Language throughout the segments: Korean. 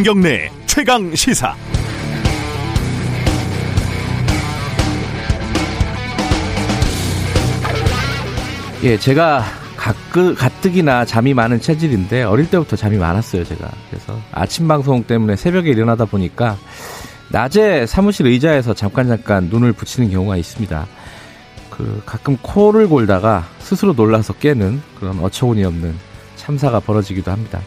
김경래 최강 시사. 예, 제가 가끔 가뜩이나 잠이 많은 체질인데 어릴 때부터 잠이 많았어요, 제가. 그래서 아침 방송 때문에 새벽에 일어나다 보니까 낮에 사무실 의자에서 잠깐 잠깐 눈을 붙이는 경우가 있습니다. 그 가끔 코를 골다가 스스로 놀라서 깨는 그런 어처구니 없는 참사가 벌어지기도 합니다.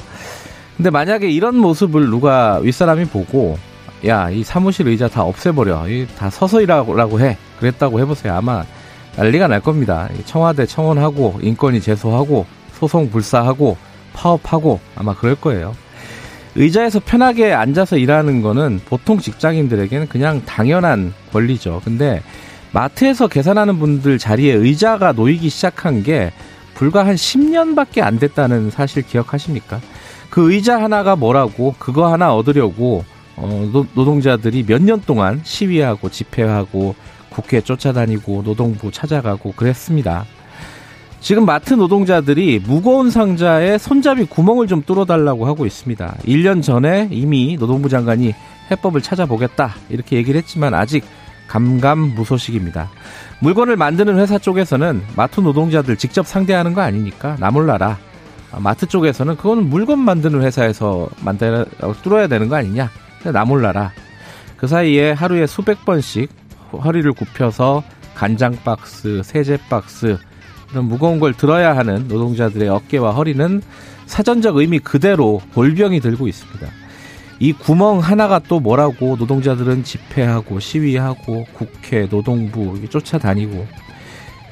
근데 만약에 이런 모습을 누가 윗사람이 보고 야, 이 사무실 의자 다 없애버려. 이 다 서서 일하라고 해. 그랬다고 해보세요. 아마 난리가 날 겁니다. 청와대 청원하고 인권위 제소하고 소송 불사하고 파업하고 아마 그럴 거예요. 의자에서 편하게 앉아서 일하는 거는 보통 직장인들에게는 그냥 당연한 권리죠. 근데 마트에서 계산하는 분들 자리에 의자가 놓이기 시작한 게 불과 한 10년밖에 안 됐다는 사실 기억하십니까? 그 의자 하나가 뭐라고 그거 하나 얻으려고 어, 노, 노동자들이 몇 년 동안 시위하고 집회하고 국회 쫓아다니고 노동부 찾아가고 그랬습니다. 지금 마트 노동자들이 무거운 상자에 손잡이 구멍을 좀 뚫어달라고 하고 있습니다. 1년 전에 이미 노동부 장관이 해법을 찾아보겠다 이렇게 얘기를 했지만 아직 감감무소식입니다. 물건을 만드는 회사 쪽에서는 마트 노동자들 직접 상대하는 거 아니니까 나몰라라. 마트 쪽에서는 그거는 물건 만드는 회사에서 만들어 뚫어야 되는 거 아니냐. 나 몰라라. 그 사이에 하루에 수백 번씩 허리를 굽혀서 간장 박스, 세제 박스 이런 무거운 걸 들어야 하는 노동자들의 어깨와 허리는 사전적 의미 그대로 골병이 들고 있습니다. 이 구멍 하나가 또 뭐라고 노동자들은 집회하고 시위하고 국회, 노동부 쫓아다니고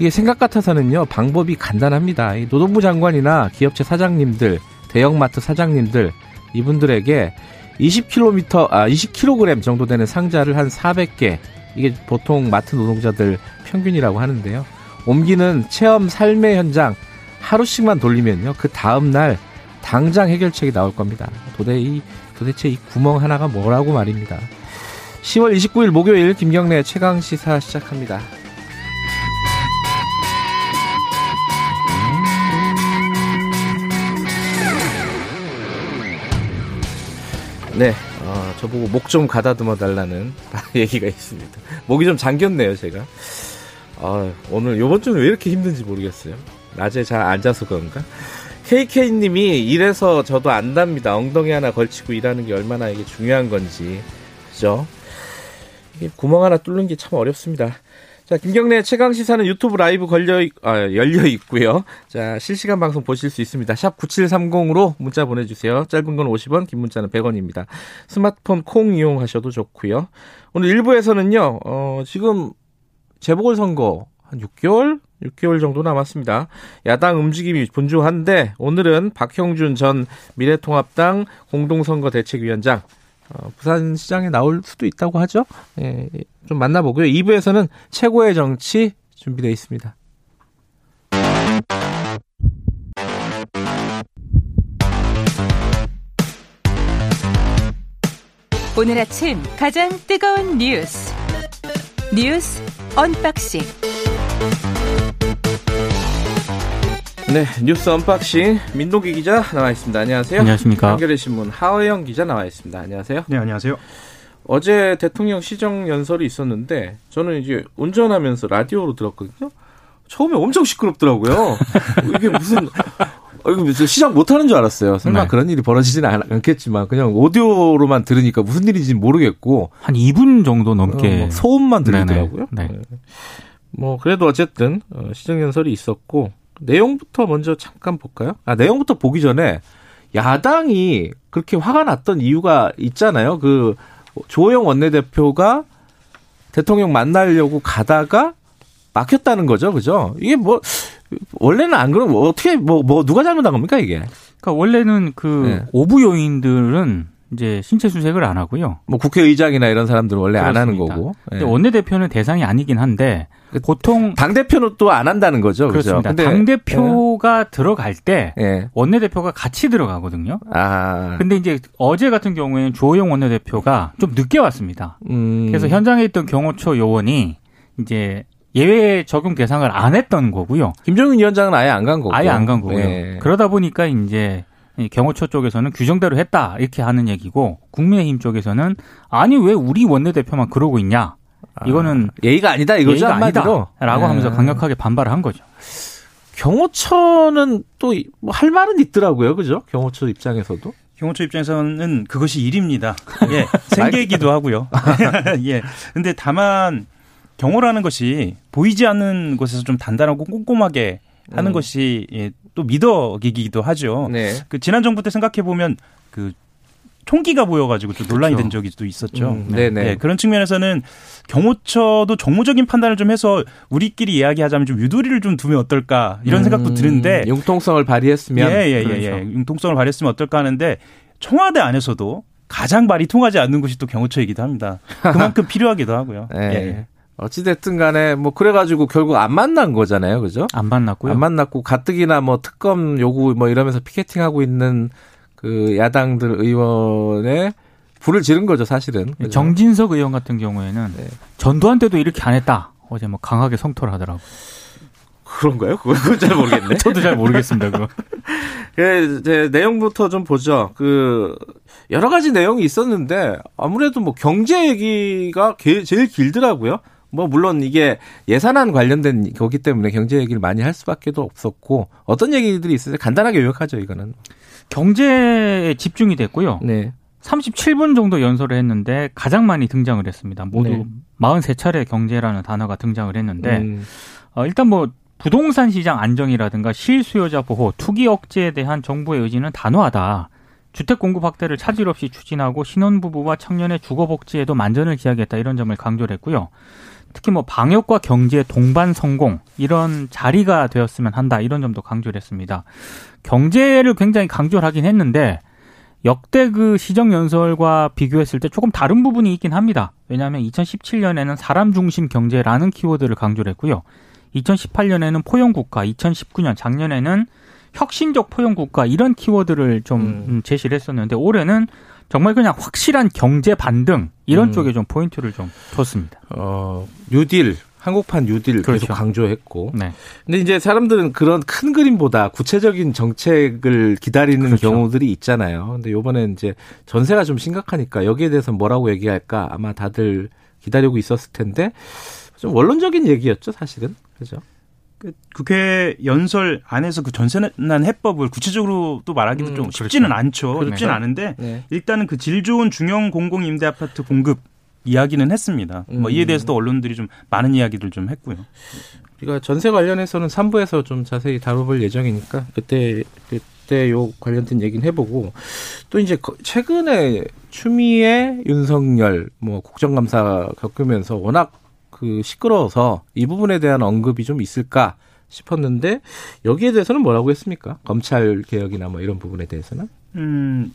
이게 생각 같아서는요 방법이 간단합니다. 노동부 장관이나 기업체 사장님들, 대형마트 사장님들 이분들에게 20km, 아 20kg 정도 되는 상자를 한 400개 이게 보통 마트 노동자들 평균이라고 하는데요. 옮기는 체험 삶의 현장 하루씩만 돌리면요 그 다음 날 당장 해결책이 나올 겁니다. 도대체 이, 도대체 이 구멍 하나가 뭐라고 말입니다. 10월 29일 목요일 김경래 최강 시사 시작합니다. 네, 어, 저보고 목 좀 가다듬어 달라는 얘기가 있습니다. 목이 좀 잠겼네요, 제가. 어, 오늘 요번 주는 왜 이렇게 힘든지 모르겠어요. 낮에 잘 앉아서 그런가? KK님이 이래서 저도 안답니다. 엉덩이 하나 걸치고 일하는 게 얼마나 이게 중요한 건지. 그죠? 이게 구멍 하나 뚫는 게 참 어렵습니다. 자, 김경래 최강 시사는 유튜브 라이브 걸려 아, 열려 있고요. 자, 실시간 방송 보실 수 있습니다. 샵 9730으로 문자 보내 주세요. 짧은 건 50원, 긴 문자는 100원입니다. 스마트폰 콩 이용하셔도 좋고요. 오늘 1부에서는요. 어, 지금 재보궐 선거 한 6개월 6개월 정도 남았습니다. 야당 움직임이 분주한데 오늘은 박형준 전 미래통합당 공동선거 대책위원장 어, 부산시장에 나올 수도 있다고 하죠. 예, 좀 만나보고요. 2부에서는 최고의 정치 준비되어 있습니다. 오늘 아침 가장 뜨거운 뉴스 뉴스 unboxing 네, 뉴스 unboxing 민동기 기자 나와 있습니다. 안녕하세요. 안녕하십니까. 한겨레 신문 하어영 기자 나와 있습니다. 안녕하세요. 네, 안녕하세요. 어제 대통령 시정 연설이 있었는데 저는 이제 운전하면서 라디오로 들었거든요. 처음에 엄청 시끄럽더라고요. 이게 무슨 이거 무슨 시작 못하는 줄 알았어요. 설마 네. 그런 일이 벌어지지는 않겠지만 그냥 오디오로만 들으니까 무슨 일인지 모르겠고 한 2분 정도 넘게 어, 뭐 소음만 들리더라고요. 네네. 네. 뭐 그래도 어쨌든 어, 시정 연설이 있었고 내용부터 먼저 잠깐 볼까요? 아 내용부터 보기 전에 야당이 그렇게 화가 났던 이유가 있잖아요. 그 조호영 원내대표가 대통령 만나려고 가다가 막혔다는 거죠, 그죠? 이게 뭐 원래는 안 그러면 어떻게 뭐뭐 누가 잘못한 겁니까 이게? 그러니까 원래는 그 네. 오부 요인들은 이제 신체 수색을 안 하고요. 뭐 국회의장이나 이런 사람들은 원래 안 하는 그렇습니다. 거고. 예. 근데 원내 대표는 대상이 아니긴 한데 보통 당 대표는 또 안 한다는 거죠, 그죠? 그렇습니다. 당 대표가 들어갈 때 예. 원내 대표가 같이 들어가거든요. 아, 근데 이제 어제 같은 경우에는 조호영 원내 대표가 좀 늦게 왔습니다. 음. 그래서 현장에 있던 경호처 요원이 이제 예외 적용 대상을 안 했던 거고요. 김정은 위원장은 아예 안 간 거고. 아예 안 간 거고요. 예. 그러다 보니까 이제 경호처 쪽에서는 규정대로 했다 이렇게 하는 얘기고 국민의힘 쪽에서는 아니 왜 우리 원내대표만 그러고 있냐 이거는 아, 예의가 아니다 이거죠 예의가 아니다라고 네. 하면서 강력하게 반발을 한 거죠. 경호처는 또뭐할 말은 있더라고요, 그죠? 경호처 입장에서도. 경호처 입장에서는 그것이 일입니다. 예, 생계이기도 하고요. 예. 근데 다만 경호라는 것이 보이지 않는 곳에서 좀 단단하고 꼼꼼하게 하는 음. 것이 예, 또 미덕이기도 하죠. 네. 그 지난 정부 때 생각해 보면 그 총기가 보여가지고 좀 논란이 그렇죠. 된 적이 또 있었죠. 음, 네네. 예, 그런 측면에서는 경호처도 정무적인 판단을 좀 해서 우리끼리 이야기하자면 좀 유도리를 좀 두면 어떨까 이런 생각도 음, 드는데 융통성을 발휘했으면. 예, 예, 예, 그렇죠. 예. 융통성을 발휘했으면 어떨까 하는데 청와대 안에서도 가장 말이 통하지 않는 곳이 또 경호처이기도 합니다. 그만큼 필요하기도 하고요. 예. 예. 어찌됐든 간에 뭐 그래가지고 결국 안 만난 거잖아요, 그죠? 안 만났고요. 안 만났고 가뜩이나 뭐 특검 요구 뭐 이러면서 피켓팅하고 있는 그 야당들 의원의 불을 지른 거죠, 사실은. 그죠? 정진석 의원 같은 경우에는 네. 전두환 때도 이렇게 안 했다. 어제 뭐 강하게 성토를 하더라고요. 그런가요? 그건 잘 모르겠네. 저도 잘 모르겠습니다. 그거. 그 이제 내용부터 좀 보죠. 그 여러 가지 내용이 있었는데 아무래도 뭐 경제 얘기가 게- 제일 길더라고요. 뭐 물론 이게 예산안 관련된 거기 때문에 경제 얘기를 많이 할 수밖에 도 없었고 어떤 얘기들이 있어요? 간단하게 요약하죠, 이거는. 경제에 집중이 됐고요. 네. 37분 정도 연설을 했는데 가장 많이 등장을 했습니다. 모두 네. 43차례 경제라는 단어가 등장을 했는데 음, 어, 일단 뭐 부동산 시장 안정이라든가 실수요자 보호, 투기 억제에 대한 정부의 의지는 단호하다. 주택 공급 확대를 차질 없이 추진하고 신혼부부와 청년의 주거 복지에도 만전을 기하겠다 이런 점을 강조를 했고요. 특히 뭐 방역과 경제 동반 성공 이런 자리가 되었으면 한다 이런 점도 강조를 했습니다. 경제를 굉장히 강조를 하긴 했는데 역대 그 시정 연설과 비교했을 때 조금 다른 부분이 있긴 합니다. 왜냐하면 2017년에는 사람 중심 경제라는 키워드를 강조를 했고요. 2018년에는 포용 국가, 2019년 작년에는 혁신적 포용 국가 이런 키워드를 좀 음. 음, 제시를 했었는데 올해는 정말 그냥 확실한 경제 반등 이런 음. 쪽에 좀 포인트를 좀 뒀습니다. 어, 뉴딜, 한국판 뉴딜 계속 그렇죠. 강조했고. 네. 근데 이제 사람들은 그런 큰 그림보다 구체적인 정책을 기다리는 그렇죠. 경우들이 있잖아요. 근데 요번엔 이제 전세가 좀 심각하니까 여기에 대해서 뭐라고 얘기할까 아마 다들 기다리고 있었을 텐데 좀 원론적인 얘기였죠, 사실은. 그죠? 그 국회 연설 안에서 그 전세난 해법을 구체적으로 또 말하기도 음, 좀 쉽지는 그렇죠. 않죠. 그렇죠. 쉽지는 않은데 네. 일단은 그 질 좋은 중형 공공 임대 아파트 공급 이야기는 했습니다. 뭐 이에 음. 대해서도 언론들이 좀 많은 이야기를 좀 했고요. 우리가 전세 관련해서는 3부에서 좀 자세히 다뤄볼 예정이니까 그때 그때 요 관련된 얘기는 해보고 또 이제 거- 최근에 추미애 윤석열 뭐 국정감사 겪으면서 워낙 그 시끄러워서 이 부분에 대한 언급이 좀 있을까 싶었는데 여기에 대해서는 뭐라고 했습니까? 검찰 개혁이나 뭐 이런 부분에 대해서는 음,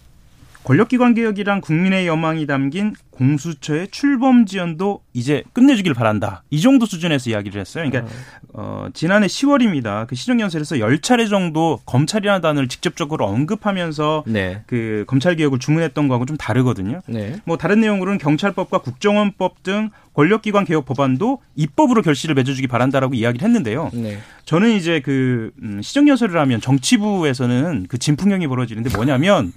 권력기관 개혁이랑 국민의 여망이 담긴 공수처의 출범 지연도 이제 끝내주길 바란다. 이 정도 수준에서 이야기를 했어요. 그러니까 어, 지난해 10월입니다. 그 시정연설에서 10차례 정도 검찰이라는 단어를 직접적으로 언급하면서 네, 그 검찰 개혁을 주문했던 거하고 좀 다르거든요. 네, 뭐 다른 내용으로는 경찰법과 국정원법 등 권력기관 개혁 법안도 입법으로 결실을 맺어주기 바란다라고 이야기를 했는데요. 네. 저는 이제 그 음, 시정 연설을 하면 정치부에서는 그 진풍경이 벌어지는데 뭐냐면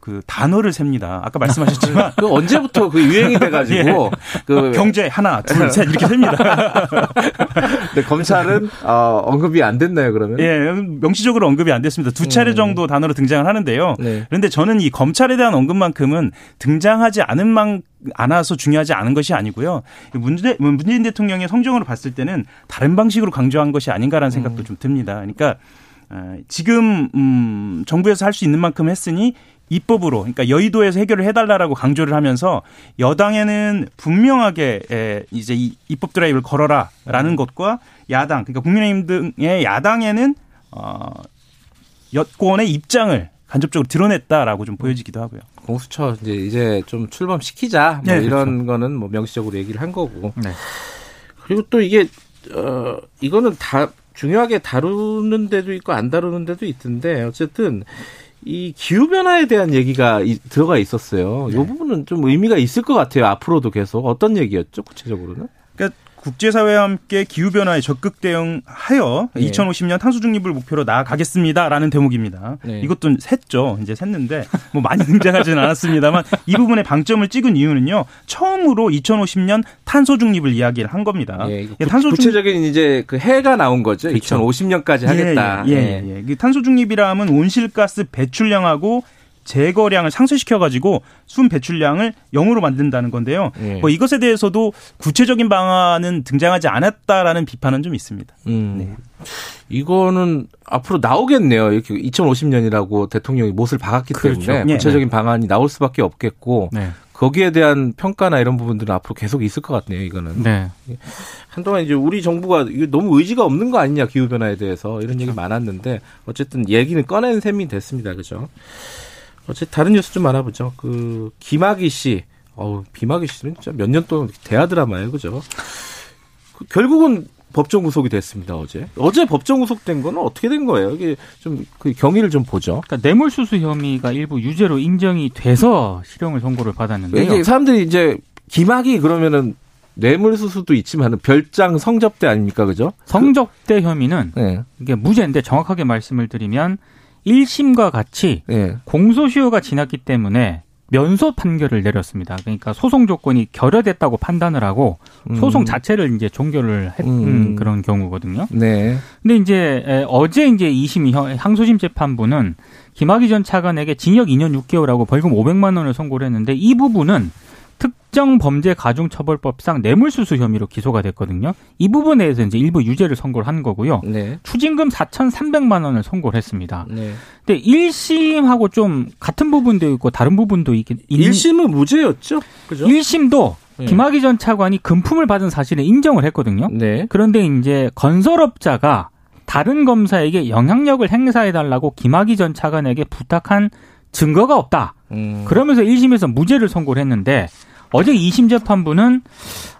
그 단어를 셉니다. 아까 말씀하셨지만 그 언제부터 그 유행이 돼가지고 그 경제 하나, 둘, 셋 이렇게 셉니다. 근데 검찰은 어, 언급이 안 됐나요 그러면? 예, 명시적으로 언급이 안 됐습니다. 두 차례 음. 정도 단어로 등장을 하는데요. 네. 그런데 저는 이 검찰에 대한 언급만큼은 등장하지 않은 만 않아서 중요하지 않은 것이 아니고요. 문재, 문재인 대통령의 성정으로 봤을 때는 다른 방식으로 강조한 것이 아닌가라는 생각도 좀 듭니다. 그러니까 어, 지금 음, 정부에서 할 수 있는 만큼 했으니 입법으로 그러니까 여의도에서 해결을 해달라라고 강조를 하면서 여당에는 분명하게 에, 이제 이 입법 드라이브를 걸어라라는 것과 야당 그러니까 국민의힘 등의 야당에는 어, 여권의 입장을 간접적으로 드러냈다라고 좀 보여지기도 하고요. 공수처 이제 이제 좀 출범시키자 뭐 네, 이런 거는 뭐 명시적으로 얘기를 한 거고 네. 그리고 또 이게 어 이거는 다 중요하게 다루는 데도 있고 안 다루는 데도 있던데 어쨌든 이 기후 변화에 대한 얘기가 이- 들어가 있었어요. 이 부분은 좀 의미가 있을 것 같아요. 앞으로도 계속 어떤 얘기였죠 구체적으로는? 국제사회와 함께 기후변화에 적극 대응하여 예. 2050년 탄소 중립을 목표로 나아가겠습니다라는 대목입니다. 네. 이것도 샜죠. 이제 샜는데 뭐 많이 등장하지는 않았습니다만 이 부분에 방점을 찍은 이유는요. 처음으로 2050년 탄소 중립을 이야기를 한 겁니다. 예, 예, 구- 탄소 중립 구체적인 이제 그 해가 나온 거죠. 그쵸. 2050년까지 하겠다. 예, 예, 예, 예. 그 탄소 중립이라 하면 온실가스 배출량하고 제거량을 상쇄시켜 가지고 순 배출량을 0으로 만든다는 건데요. 예. 뭐 이것에 대해서도 구체적인 방안은 등장하지 않았다라는 비판은 좀 있습니다. 음. 네. 이거는 앞으로 나오겠네요. 이렇게 2050년이라고 대통령이 못을 박았기 그렇죠. 때문에 예. 구체적인 방안이 나올 수밖에 없겠고 네. 거기에 대한 평가나 이런 부분들은 앞으로 계속 있을 것 같네요. 이거는 네. 한동안 이제 우리 정부가 너무 의지가 없는 거 아니냐 기후 변화에 대해서 이런 얘기 많았는데 어쨌든 얘기는 꺼낸 셈이 됐습니다. 그죠? 어쨌든 다른 뉴스 좀 알아보죠. 그 김학의 씨, 어우 김학의 씨는 진짜 몇 년 동안 대하 드라마예요, 그죠? 그 결국은 법정 구속이 됐습니다 어제. 어제 법정 구속된 거는 어떻게 된 거예요? 이게 좀 그 경위를 좀 보죠. 그러니까 뇌물수수 혐의가 일부 유죄로 인정이 돼서 실형을 선고를 받았는데요. 이게 사람들이 이제 김학의 그러면은 뇌물수수도 있지만 별장 성접대 아닙니까, 그죠? 성적대 혐의는 네, 이게 무죄인데 정확하게 말씀을 드리면 1심과 같이 네. 공소시효가 지났기 때문에 면소 판결을 내렸습니다. 그러니까 소송 조건이 결여됐다고 판단을 하고 소송 음. 자체를 이제 종결을 했 음. 그런 경우거든요. 네. 근데 이제 에, 어제 이제 2심 형- 항소심 재판부는 김학의 전 차관에게 징역 2년 6개월하고 벌금 500만 원을 선고를 했는데 이 부분은 특정 범죄 가중처벌법상 뇌물수수 혐의로 기소가 됐거든요. 이 부분에 대해서 이제 일부 유죄를 선고를 한 거고요. 네. 추징금 4,300만 원을 선고를 했습니다. 네. 근데 1심하고 좀 같은 부분도 있고 다른 부분도 있긴 있는 1심은 무죄였죠? 그죠? 1심도 네. 김학의 전 차관이 금품을 받은 사실을 인정을 했거든요. 네. 그런데 이제 건설업자가 다른 검사에게 영향력을 행사해 달라고 김학의 전 차관에게 부탁한 증거가 없다. 음. 그러면서 1심에서 무죄를 선고를 했는데 어제 2심 재판부는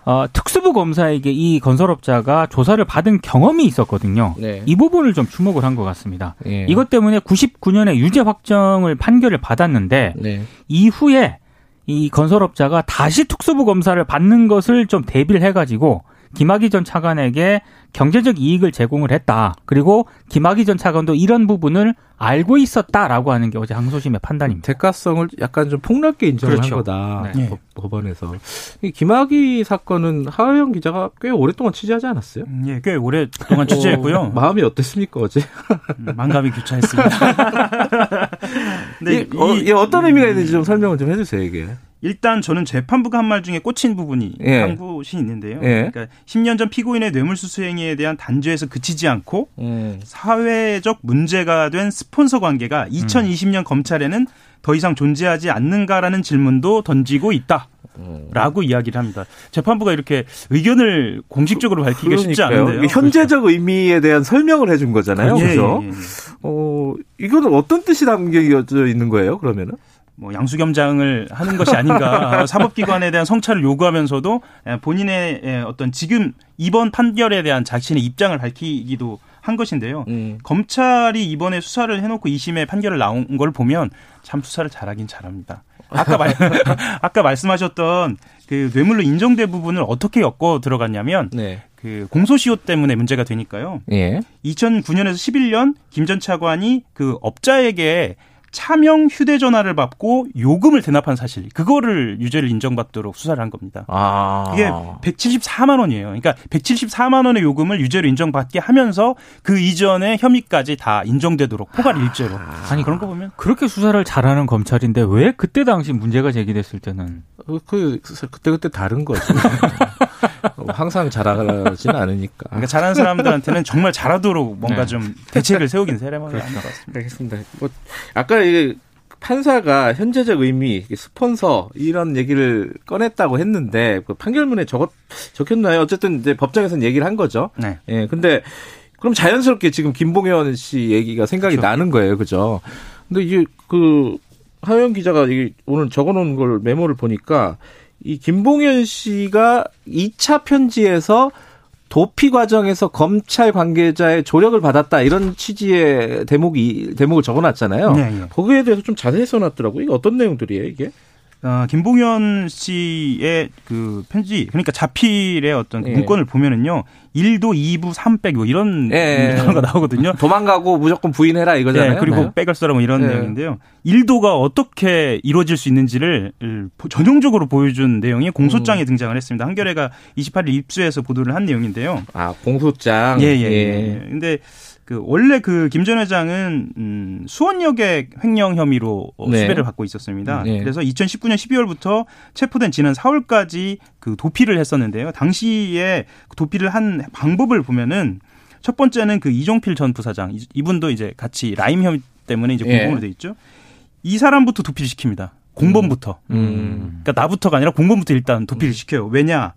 어, 특수부 검사에게 이 건설업자가 조사를 받은 경험이 있었거든요. 네. 이 부분을 좀 주목을 한 것 같습니다. 예. 이것 때문에 99년에 유죄 확정을 판결을 받았는데 네. 이후에 이 건설업자가 다시 특수부 검사를 받는 것을 좀 대비를 해가지고 김학의 전 차관에게 경제적 이익을 제공을 했다. 그리고 김학의 전 차관도 이런 부분을 알고 있었다라고 하는 게 어제 항소심의 판단입니다. 대가성을 약간 좀 폭넓게 인정을 그렇죠. 한 거다. 네. 법- 법원에서. 이 김학의 사건은 하영 기자가 꽤 오랫동안 취재하지 않았어요? 음, 예, 꽤 오랫동안 취재했고요. 어, 마음이 어땠습니까 어제? 음, 만감이 교차했습니다. 근데 이, 어, 이- 어떤 의미가 있는지 좀 설명을 좀 해주세요 이게. 일단 저는 재판부가 한 말 중에 꽂힌 부분이 예. 한 곳이 있는데요. 예. 그러니까 10년 전 피고인의 뇌물수수 행위에 대한 단죄에서 그치지 않고 음. 사회적 문제가 된 스폰서 관계가 2020년 검찰에는 더 이상 존재하지 않는가라는 질문도 던지고 있다. 라고 이야기를 합니다. 재판부가 이렇게 의견을 공식적으로 밝히기가 쉽지 그러니까요. 않은데요. 이게 현재적 의미에 대한 설명을 해준 거잖아요. 예, 그죠? 예, 예. 어, 이거는 어떤 뜻이 담겨져 있는 거예요, 그러면은? 뭐 양수겸장을 하는 것이 아닌가 사법기관에 대한 성찰을 요구하면서도 본인의 어떤 지금 이번 판결에 대한 자신의 입장을 밝히기도 한 것인데요. 음. 검찰이 이번에 수사를 해놓고 2심에 판결을 나온 걸 보면 참 수사를 잘하긴 잘합니다. 아까 말 아까 말씀하셨던 그 뇌물로 인정된 부분을 어떻게 엮어 들어갔냐면 네. 그 공소시효 때문에 문제가 되니까요. 예. 2009년에서 11년 김 전 차관이 그 업자에게 차명 휴대전화를 받고 요금을 대납한 사실 그거를 유죄를 인정받도록 수사를 한 겁니다. 아. 그게 174만 원이에요. 그러니까 174만 원의 요금을 유죄로 인정받게 하면서 그 이전의 혐의까지 다 인정되도록 포괄 일죄로. 아니 그런 거 보면 그렇게 수사를 잘하는 검찰인데 왜 그때 당시 문제가 제기됐을 때는 그, 그, 그때 그때 다른 거지. 어, 항상 잘하진 않으니까. 그러니까 잘하는 사람들한테는 정말 잘하도록 뭔가 네. 좀 대책을 세우긴 세레머니 아닌 것 같습니다. 알겠습니다. 뭐 아까 이게 판사가 현재적 의미, 스폰서 이런 얘기를 꺼냈다고 했는데 그 판결문에 적었 적혔나요? 어쨌든 이제 법정에서는 얘기를 한 거죠. 네. 예. 근데 그럼 자연스럽게 지금 김봉현 씨 얘기가 생각이 나는 거예요. 그죠? 근데 이게 그 하영 기자가 이게 오늘 적어 놓은 걸 메모를 보니까 이 김봉현 씨가 2차 편지에서 도피 과정에서 검찰 관계자의 조력을 받았다 이런 취지의 대목이 대목을 적어놨잖아요. 네, 네. 거기에 대해서 좀 자세히 써놨더라고요. 이게 어떤 내용들이에요, 이게? 어, 김봉현 씨의 그 편지, 그러니까 자필의 어떤 예. 문건을 보면은요, 1도 2부 3백 뭐 이런 예. 단어가 나오거든요. 도망가고 무조건 부인해라 이거잖아요. 네, 그리고 네. 백을 써라 뭐 이런 네. 내용인데요. 일도가 어떻게 이루어질 수 있는지를 전형적으로 보여준 내용이 음. 공소장에 등장을 했습니다. 한겨레가 28일 입수해서 보도를 한 내용인데요. 아 공소장. 예, 예, 예. 근데 그 원래 그 김 전 회장은 음 수원역의 횡령 혐의로 어, 네. 수배를 받고 있었습니다. 네. 그래서 2019년 12월부터 체포된 지난 4월까지 그 도피를 했었는데요. 당시에 그 도피를 한 방법을 보면은 첫 번째는 그 이종필 전 부사장 이- 이분도 이제 같이 라임 혐의 때문에 이제 예. 공범으로 돼 있죠. 이 사람부터 도피를 시킵니다. 공범부터. 음. 그러니까 나부터가 아니라 공범부터 일단 도피를 시켜요. 왜냐?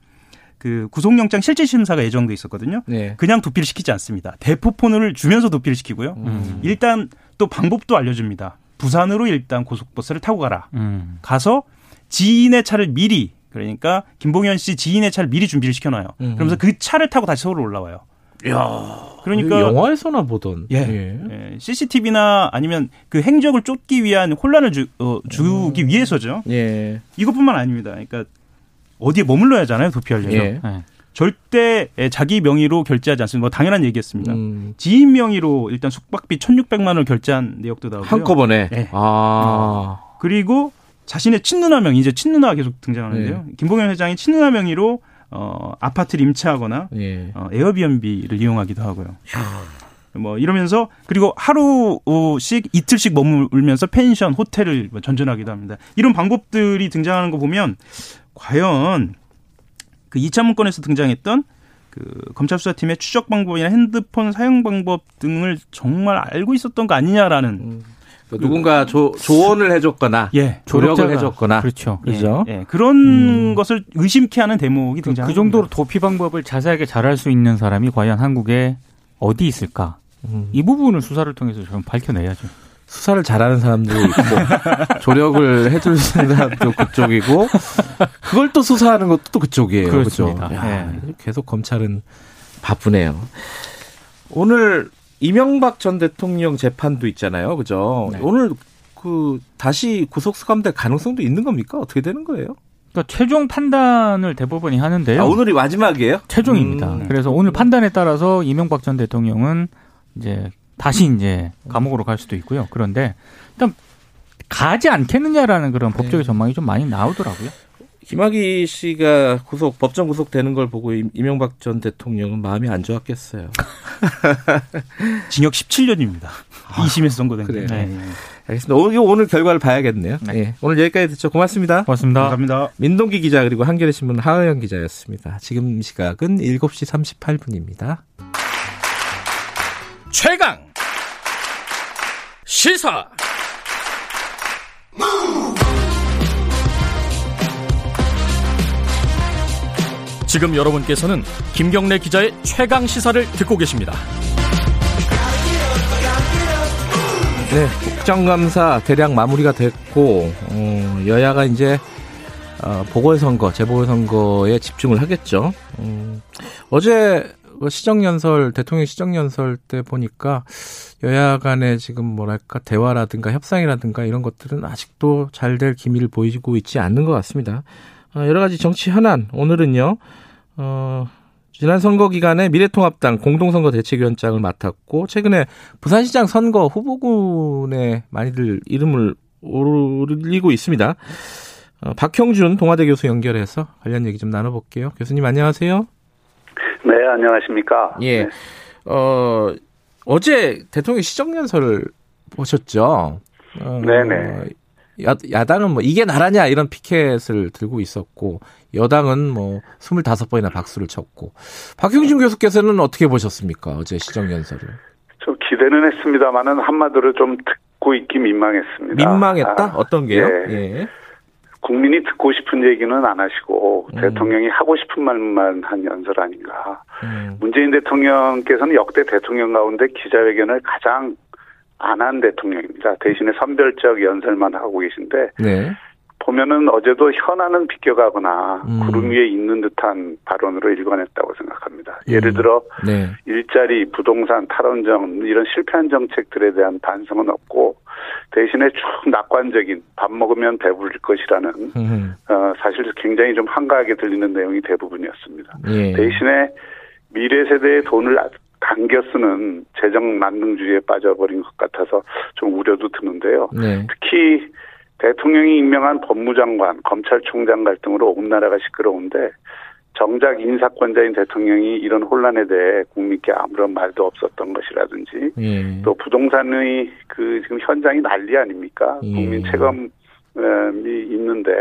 그 구속영장 실질 심사가 예정돼 있었거든요. 네. 그냥 도피를 시키지 않습니다. 대포폰을 주면서 도피를 시키고요. 음. 일단 또 방법도 알려줍니다. 부산으로 일단 고속버스를 타고 가라. 음. 가서 지인의 차를 미리 그러니까 김봉현 씨 지인의 차를 미리 준비를 시켜놔요. 음. 그러면서 그 차를 타고 다시 서울로 올라와요. 야. 그러니까 영화에서나 보던. 예. 예, CCTV나 아니면 그 행적을 쫓기 위한 혼란을 주, 어, 주기 위해서죠. 예. 이것뿐만 아닙니다. 그러니까 어디에 머물러야 하잖아요. 도피하려면. 예. 네. 절대 자기 명의로 결제하지 않습니다. 뭐 당연한 얘기였습니다. 음. 지인 명의로 일단 숙박비 1,600만 원을 결제한 내역도 나오고요. 한꺼번에. 예. 아. 그리고 자신의 친누나 명 이제 친누나가 계속 등장하는데요. 네. 김봉현 회장이 친누나 명의로 어, 아파트를 임차하거나 예. 어, 에어비앤비를 이용하기도 하고요. 뭐 이러면서 그리고 하루씩 이틀씩 머물면서 펜션, 호텔을 뭐 전전하기도 합니다. 이런 방법들이 등장하는 거 보면 과연 그 2차 문건에서 등장했던 그 검찰 수사팀의 추적 방법이나 핸드폰 사용 방법 등을 정말 알고 있었던 거 아니냐라는 그 누군가 조, 조언을 해줬거나 예 조력을 해줬거나 그렇죠. 그죠? 예, 그런 것을 의심케 하는 대목이 그, 등장합니다. 그 정도로 도피 방법을 자세하게 잘할 수 있는 사람이 과연 한국에 어디 있을까? 음. 이 부분을 수사를 통해서 좀 밝혀내야죠. 수사를 잘하는 사람도 있고 조력을 해줄 수 있는 사람도 그쪽이고 그걸 또 수사하는 것도 또 그쪽이에요. 그렇습니다. 그죠? 야, 예. 계속 검찰은 바쁘네요. 오늘 이명박 전 대통령 재판도 있잖아요. 그죠? 네. 오늘 그 다시 구속 수감될 가능성도 있는 겁니까? 어떻게 되는 거예요? 그러니까 최종 판단을 대법원이 하는데요. 아, 오늘이 마지막이에요? 최종입니다. 음. 그래서 오늘 판단에 따라서 이명박 전 대통령은 이제 다시 이제 감옥으로 갈 수도 있고요. 그런데 일단 가지 않겠느냐라는 그런 네. 법적인 전망이 좀 많이 나오더라고요. 김학의 씨가 구속 법정 구속되는 걸 보고 임- 이명박 전 대통령은 마음이 안 좋았겠어요. 징역 17년입니다. 2심에서 선고된 그래요. 거. 네. 알겠습니다. 오늘, 오늘 결과를 봐야겠네요. 네. 예. 오늘 여기까지 듣죠. 고맙습니다. 고맙습니다. 감사합니다. 민동기 기자 그리고 한겨레신문 하은영 기자였습니다. 지금 시각은 7시 38분입니다. 최강 시사 지금 여러분께서는 김경래 기자의 최강 시사를 듣고 계십니다. 네, 국정감사 대략 마무리가 됐고 어, 여야가 이제 어, 보궐선거, 재보궐선거에 집중을 하겠죠. 음, 어제 그 시정연설, 대통령 시정연설 때 보니까 여야 간의 지금 뭐랄까 대화라든가 협상이라든가 이런 것들은 아직도 잘 될 기미를 보이고 있지 않는 것 같습니다. 어, 여러 가지 정치 현안 오늘은요. 어, 지난 선거 기간에 미래통합당 공동선거 대책위원장을 맡았고 최근에 부산시장 선거 후보군에 많이들 이름을 올리고 있습니다. 어, 박형준 동아대 교수 연결해서 관련 얘기 좀 나눠볼게요. 교수님 안녕하세요. 네, 안녕하십니까. 예. 네. 어, 어제 대통령 시정연설을 보셨죠? 어, 네네. 야, 야당은 뭐 이게 나라냐 이런 피켓을 들고 있었고 여당은 뭐 25번이나 박수를 쳤고 박형준 교수께서는 어떻게 보셨습니까? 어제 시정연설을. 좀 기대는 했습니다만은 한마디로 좀 듣고 있기 민망했습니다. 민망했다? 아, 어떤 게요? 예. 예. 국민이 듣고 싶은 얘기는 안 하시고 음. 대통령이 하고 싶은 말만 한 연설 아닌가. 음. 문재인 대통령께서는 역대 대통령 가운데 기자회견을 가장 안 한 대통령입니다. 대신에 선별적 연설만 하고 계신데 네. 보면은 어제도 현안은 비껴가거나 음. 구름 위에 있는 듯한 발언으로 일관했다고 생각합니다. 예를 음. 들어 네. 일자리, 부동산, 탈원전 이런 실패한 정책들에 대한 반성은 없고 대신에 쭉 낙관적인 밥 먹으면 배부를 것이라는 음, 어, 사실 굉장히 좀 한가하게 들리는 내용이 대부분이었습니다. 예. 대신에 미래 세대의 돈을 당겨 쓰는 재정 만능주의에 빠져버린 것 같아서 좀 우려도 드는데요. 네. 특히 대통령이 임명한 법무장관, 검찰총장 갈등으로 온 나라가 시끄러운데 정작 인사권자인 대통령이 이런 혼란에 대해 국민께 아무런 말도 없었던 것이라든지 예. 또 부동산의 그 지금 현장이 난리 아닙니까? 예. 국민 체감이 있는데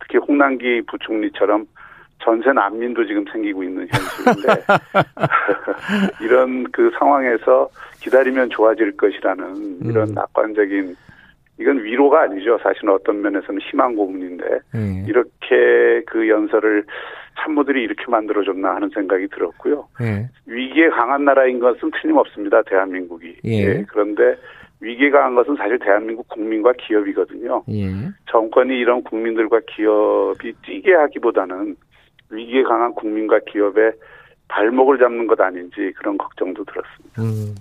특히 홍남기 부총리처럼 전세 난민도 지금 생기고 있는 현실인데 이런 그 상황에서 기다리면 좋아질 것이라는 이런 음. 낙관적인 이건 위로가 아니죠. 사실은 어떤 면에서는 희망 고문인데 예. 이렇게 그 연설을 참모들이 이렇게 만들어줬나 하는 생각이 들었고요. 예. 위기에 강한 나라인 것은 틀림없습니다. 대한민국이. 예. 그런데 위기에 강한 것은 사실 대한민국 국민과 기업이거든요. 예. 정권이 이런 국민들과 기업이 뛰게 하기보다는 위기에 강한 국민과 기업의 발목을 잡는 것 아닌지 그런 걱정도 들었습니다. 음.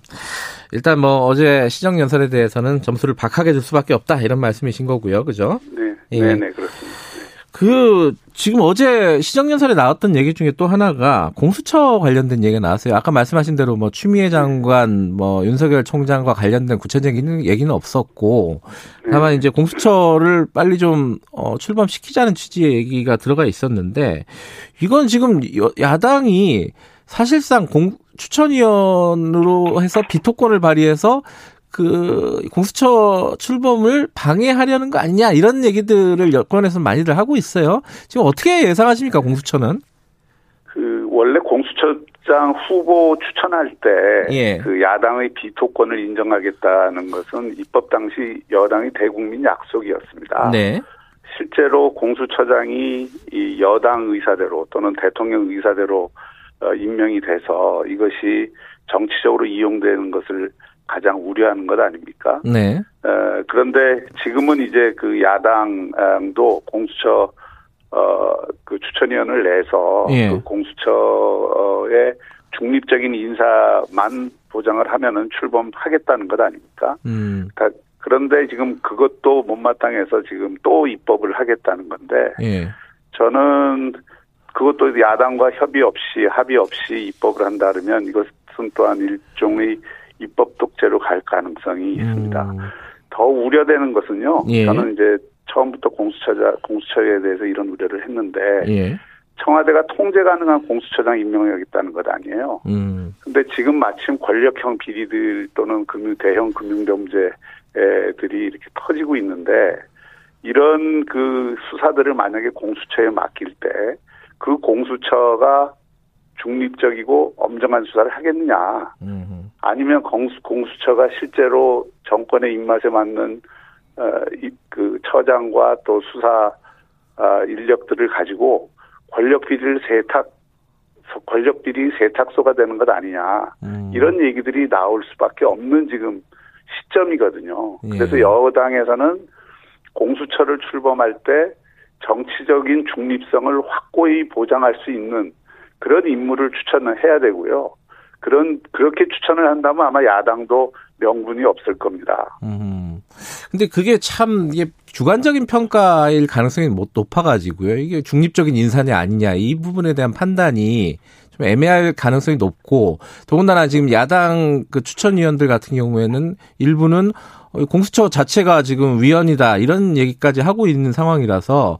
일단 뭐 어제 시정 연설에 대해서는 점수를 박하게 줄 수밖에 없다 이런 말씀이신 거고요. 그죠? 네, 예. 네, 네, 그렇습니다. 그 지금 어제 시정연설에 나왔던 얘기 중에 또 하나가 공수처 관련된 얘기가 나왔어요. 아까 말씀하신 대로 뭐 추미애 장관, 뭐 윤석열 총장과 관련된 구체적인 얘기는 없었고 다만 이제 공수처를 빨리 좀 어, 출범시키자는 취지의 얘기가 들어가 있었는데 이건 지금 여- 야당이 사실상 공 추천위원으로 해서 비토권을 발휘해서 그 공수처 출범을 방해하려는 거 아니냐 이런 얘기들을 여권에서 많이들 하고 있어요. 지금 어떻게 예상하십니까 공수처는? 그 원래 공수처장 후보 추천할 때 예. 그 야당의 비토권을 인정하겠다는 것은 입법 당시 여당의 대국민 약속이었습니다. 네. 실제로 공수처장이 이 여당 의사대로 또는 대통령 의사대로 어, 임명이 돼서 이것이 정치적으로 이용되는 것을 가장 우려하는 것 아닙니까? 네. 어, 그런데 지금은 이제 그 야당도 공수처 어, 그 추천위원을 내서 예. 그 공수처의 중립적인 인사만 보장을 하면은 출범하겠다는 것 아닙니까? 음. 다- 그런데 지금 그것도 못마땅해서 지금 또 입법을 하겠다는 건데 예. 저는 그것도 야당과 협의 없이 합의 없이 입법을 한다 그러면 이것은 또한 일종의 입법 독재로 갈 가능성이 있습니다. 음. 더 우려되는 것은요. 예. 저는 이제 처음부터 공수처자 공수처에 대해서 이런 우려를 했는데 예. 청와대가 통제 가능한 공수처장 임명하겠다는 것 아니에요. 음. 근데 지금 마침 권력형 비리들 또는 금융 대형 금융 범죄들이 이렇게 터지고 있는데 이런 그 수사들을 만약에 공수처에 맡길 때 그 공수처가 중립적이고 엄정한 수사를 하겠느냐 음. 아니면 공수, 공수처가 실제로 정권의 입맛에 맞는 어, 이- 그 처장과 또 수사 아, 인력들을 가지고 권력 비리를 세탁 권력 비리 세탁소가 되는 것 아니냐 음. 이런 얘기들이 나올 수밖에 없는 지금 시점이거든요. 예. 그래서 여당에서는 공수처를 출범할 때 정치적인 중립성을 확고히 보장할 수 있는 그런 인물을 추천을 해야 되고요. 그런 그렇게 추천을 한다면 아마 야당도 명분이 없을 겁니다. 음. 근데 그게 참 이게 주관적인 평가일 가능성이 못 높아가지고요. 이게 중립적인 인사냐 아니냐 이 부분에 대한 판단이 좀 애매할 가능성이 높고 더군다나 지금 야당 그 추천위원들 같은 경우에는 일부는 공수처 자체가 지금 위헌이다 이런 얘기까지 하고 있는 상황이라서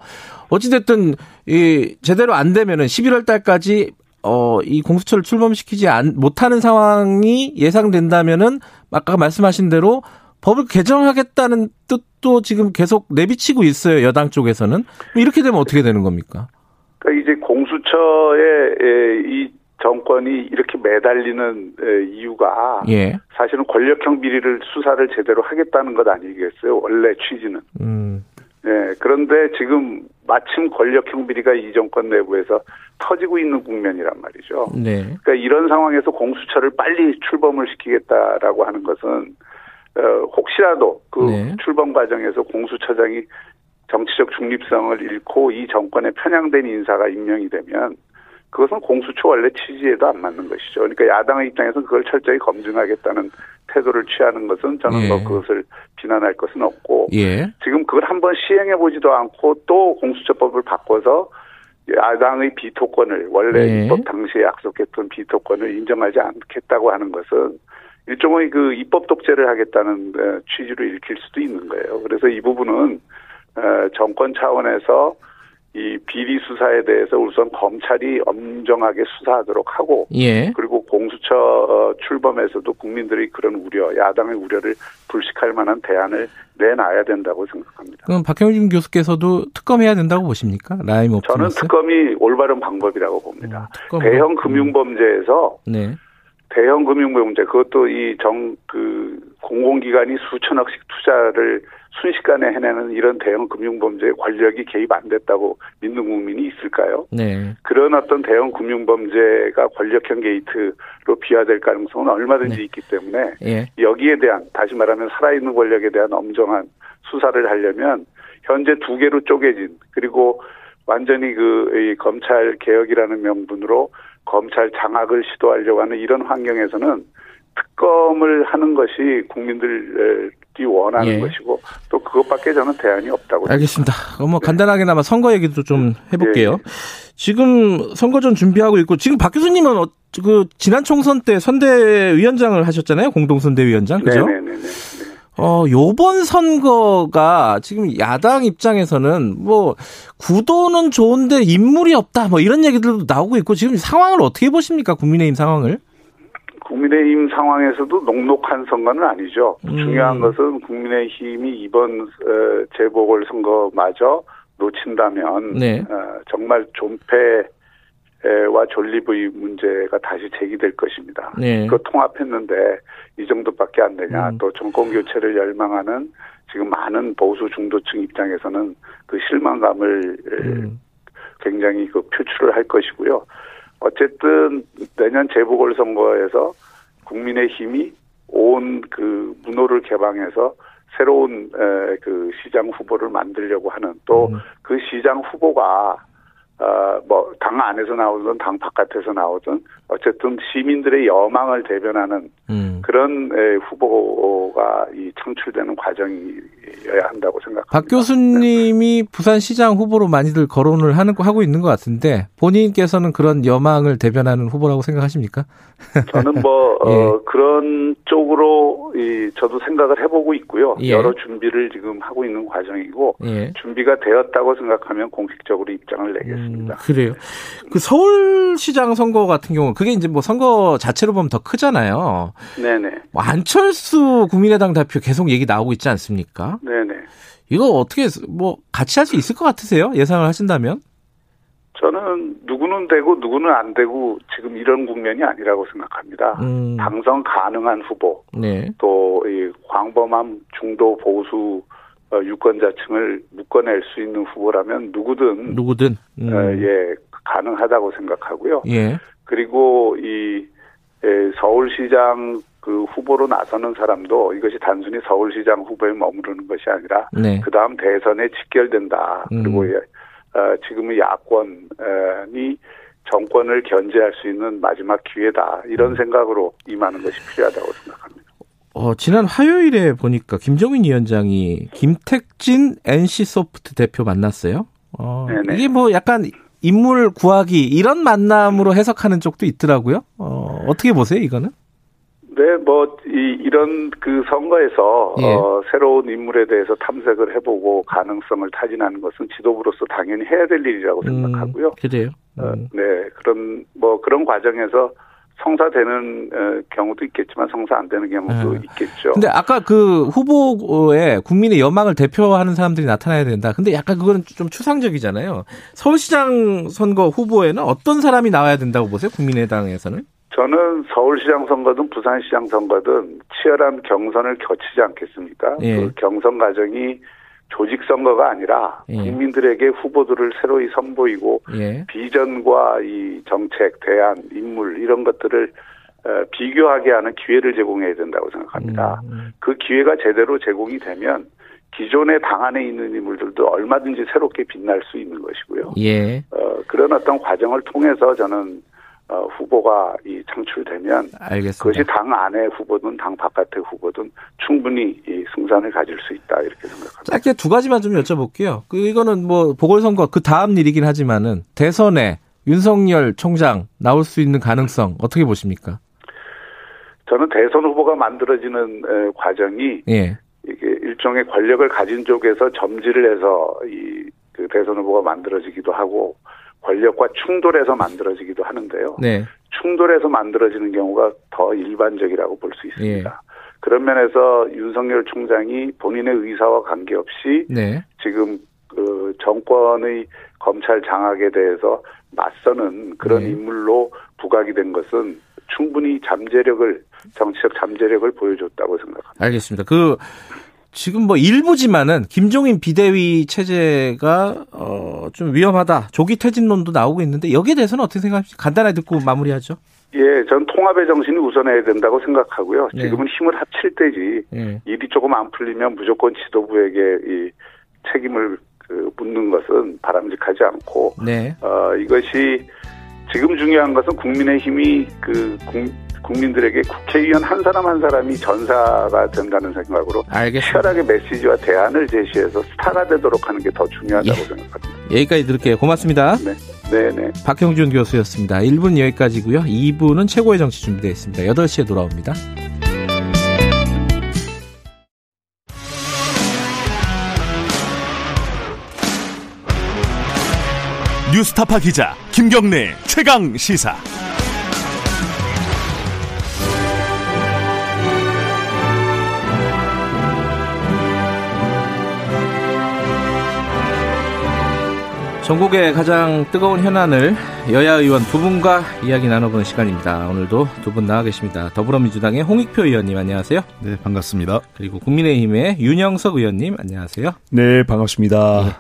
어찌됐든 이 제대로 안 되면은 11월 달까지 어, 이 공수처를 출범시키지 안, 못하는 상황이 예상된다면은 아까 말씀하신 대로 법을 개정하겠다는 뜻도 지금 계속 내비치고 있어요. 여당 쪽에서는. 이렇게 되면 어떻게 되는 겁니까? 그러니까 이제 공수처의 에, 이 정권이 이렇게 매달리는 에, 이유가 예. 사실은 권력형 비리를 수사를 제대로 하겠다는 것 아니겠어요? 원래 취지는. 음. 예, 그런데 지금 마침 권력형 비리가 이 정권 내부에서 터지고 있는 국면이란 말이죠. 네. 그러니까 이런 상황에서 공수처를 빨리 출범을 시키겠다라고 하는 것은 어, 혹시라도 그 네. 출범 과정에서 공수처장이 정치적 중립성을 잃고 이 정권에 편향된 인사가 임명이 되면 그것은 공수처 원래 취지에도 안 맞는 것이죠. 그러니까 야당의 입장에서는 그걸 철저히 검증하겠다는 태도를 취하는 것은 저는 예. 뭐 그것을 비난할 것은 없고 예. 지금 그걸 한번 시행해 보지도 않고 또 공수처법을 바꿔서 야당의 비토권을 원래 예. 입법 당시에 약속했던 비토권을 인정하지 않겠다고 하는 것은 일종의 그 입법 독재를 하겠다는 어, 취지로 읽힐 수도 있는 거예요. 그래서 이 부분은 어, 정권 차원에서 이 비리 수사에 대해서 우선 검찰이 엄정하게 수사하도록 하고 예. 그리고 공수처 어, 출범에서도 국민들의 그런 우려, 야당의 우려를 불식할 만한 대안을 내놔야 된다고 생각합니다. 그럼 박형준 교수께서도 특검해야 된다고 보십니까? 라임 옵티머스. 저는 특검이 올바른 방법이라고 봅니다. 음, 특검으로? 대형 금융범죄에서 네. 대형 금융범죄 그것도 이 정 그 공공기관이 수천억씩 투자를 순식간에 해내는 이런 대형 금융범죄에 권력이 개입 안 됐다고 믿는 국민이 있을까요? 네. 그런 어떤 대형 금융범죄가 권력형 게이트로 비화될 가능성은 얼마든지 네. 있기 때문에 예. 여기에 대한 다시 말하면 살아있는 권력에 대한 엄정한 수사를 하려면 현재 두 개로 쪼개진 그리고 완전히 그이 검찰 개혁이라는 명분으로 검찰 장악을 시도하려고 하는 이런 환경에서는 특검을 하는 것이 국민들이 원하는 예. 것이고 또 그것밖에 저는 대안이 없다고 알겠습니다. 그럼 뭐 간단하게나마 선거 얘기도 좀 해볼게요. 예. 지금 선거전 준비하고 있고 지금 박 교수님은 어, 그 지난 총선 때 선대위원장을 하셨잖아요. 공동선대위원장 그죠? 네네네네. 어 요번 선거가 지금 야당 입장에서는 뭐 구도는 좋은데 인물이 없다 뭐 이런 얘기들도 나오고 있고 지금 상황을 어떻게 보십니까 국민의힘 상황을? 국민의힘 상황에서도 녹록한 선거는 아니죠. 음. 중요한 것은 국민의힘이 이번 어, 재보궐 선거마저 놓친다면 네. 어, 정말 존폐와 존립의 문제가 다시 제기될 것입니다. 네. 그 통합했는데 이 정도밖에 안 되냐. 음. 또 정권 교체를 열망하는 지금 많은 보수 중도층 입장에서는 그 실망감을 음. 굉장히 그 표출을 할 것이고요. 어쨌든 내년 재보궐선거에서 국민의힘이 온 그 문호를 개방해서 새로운 에, 그 시장 후보를 만들려고 하는 또 음. 그 시장 후보가 어뭐 당 안에서 나오든 당 바깥에서 나오든 어쨌든 시민들의 여망을 대변하는 음. 그런 에, 후보가 이 창출되는 과정이어야 한다고 생각합니다. 박 교수님이 부산시장 후보로 많이들 거론을 하는 하고 있는 것 같은데 본인께서는 그런 여망을 대변하는 후보라고 생각하십니까? 저는 뭐 어, 예. 그런 쪽으로 이 저도 생각을 해보고 있고요. 예. 여러 준비를 지금 하고 있는 과정이고 예. 준비가 되었다고 생각하면 공식적으로 입장을 음, 내겠습니다. 그래요. 그 서울시장 선거 같은 경우 그게 이제 뭐 선거 자체로 보면 더 크잖아요. 네네, 뭐 안철수 국민의당 대표 계속 얘기 나오고 있지 않습니까? 네네. 이거 어떻게 뭐 같이 할 수 있을 것 같으세요? 예상을 하신다면? 저는 누구는 되고 누구는 안 되고 지금 이런 국면이 아니라고 생각합니다. 음, 당선 가능한 후보 네. 또이 광범한 중도 보수 어, 유권자층을 묶어낼 수 있는 후보라면 누구든 누구든. 음, 어, 예 가능하다고 생각하고요. 예. 그리고 이 에, 서울시장 그 후보로 나서는 사람도 이것이 단순히 서울시장 후보에 머무르는 것이 아니라 네. 그 다음 대선에 직결된다. 음. 그리고 예, 어, 지금의 야권이 정권을 견제할 수 있는 마지막 기회다. 음. 이런 생각으로 임하는 것이 필요하다고 생각합니다. 어, 지난 화요일에 보니까 김정인 위원장이 김택진 NC소프트 대표 만났어요. 어. 이게 뭐 약간 인물 구하기 이런 만남으로 해석하는 쪽도 있더라고요. 어, 어떻게 보세요, 이거는? 네, 뭐, 이, 이런 그 선거에서, 예. 어, 새로운 인물에 대해서 탐색을 해보고 가능성을 타진하는 것은 지도부로서 당연히 해야 될 일이라고 생각하고요. 음, 그래요. 어, 음, 네, 그런, 뭐, 그런 과정에서 성사되는 어, 경우도 있겠지만 성사 안 되는 경우도 네. 있겠죠. 근데 아까 그 후보에 국민의 여망을 대표하는 사람들이 나타나야 된다. 근데 약간 그거는 좀 추상적이잖아요. 서울시장 선거 후보에는 어떤 사람이 나와야 된다고 보세요? 국민의당에서는? 저는 서울시장 선거든 부산시장 선거든 치열한 경선을 거치지 않겠습니까? 예. 그 경선 과정이 조직 선거가 아니라 예. 국민들에게 후보들을 새로이 선보이고 예. 비전과 이 정책, 대안, 인물 이런 것들을 어, 비교하게 하는 기회를 제공해야 된다고 생각합니다. 음, 그 기회가 제대로 제공이 되면 기존의 당 안에 있는 인물들도 얼마든지 새롭게 빛날 수 있는 것이고요. 예. 어, 그런 어떤 과정을 통해서 저는 어, 후보가 이 창출되면 알겠습니다. 그것이 당 안의 후보든 당 바깥의 후보든 충분히 이 승산을 가질 수 있다 이렇게 생각합니다. 짧게 두 가지만 좀 여쭤볼게요. 그 이거는 뭐 보궐선거 그 다음 일이긴 하지만은 대선에 윤석열 총장 나올 수 있는 가능성 어떻게 보십니까? 저는 대선 후보가 만들어지는 에, 과정이 예. 이게 일종의 권력을 가진 쪽에서 점지를 해서 이 그 대선 후보가 만들어지기도 하고 권력과 충돌해서 만들어지기도 하는데요. 네. 충돌해서 만들어지는 경우가 더 일반적이라고 볼 수 있습니다. 예. 그런 면에서 윤석열 총장이 본인의 의사와 관계없이 네. 지금 그 정권의 검찰 장악에 대해서 맞서는 그런 네. 인물로 부각이 된 것은 충분히 잠재력을 정치적 잠재력을 보여줬다고 생각합니다. 알겠습니다. 그 지금 뭐 일부지만은 김종인 비대위 체제가 어좀 위험하다. 조기 퇴진론도 나오고 있는데 여기에 대해서는 어떻게 생각하십니까? 간단하게 듣고 마무리하죠. 예, 전 통합의 정신이 우선해야 된다고 생각하고요. 네. 지금은 힘을 합칠 때지 예. 일이 조금 안 풀리면 무조건 지도부에게 이 책임을 그 묻는 것은 바람직하지 않고 네. 어 이것이 지금 중요한 것은 국민의 힘이 그 국, 국민들에게 국회의원 한 사람 한 사람이 전사가 된다는 생각으로 알겠습니다. 치열하게 메시지와 대안을 제시해서 스타가 되도록 하는 게 더 중요하다고 예. 생각합니다. 여기까지 들을게요. 고맙습니다. 네, 네. 박형준 교수였습니다. 1분 여기까지고요. 2부는 최고의 정치 준비되어 있습니다. 8시에 돌아옵니다. 뉴스타파 기자 김경래 최강 시사. 전국의 가장 뜨거운 현안을 여야 의원 두 분과 이야기 나눠보는 시간입니다. 오늘도 두 분 나와 계십니다. 더불어민주당의 홍익표 의원님 안녕하세요. 네, 반갑습니다. 그리고 국민의힘의 윤영석 의원님 안녕하세요. 네, 반갑습니다.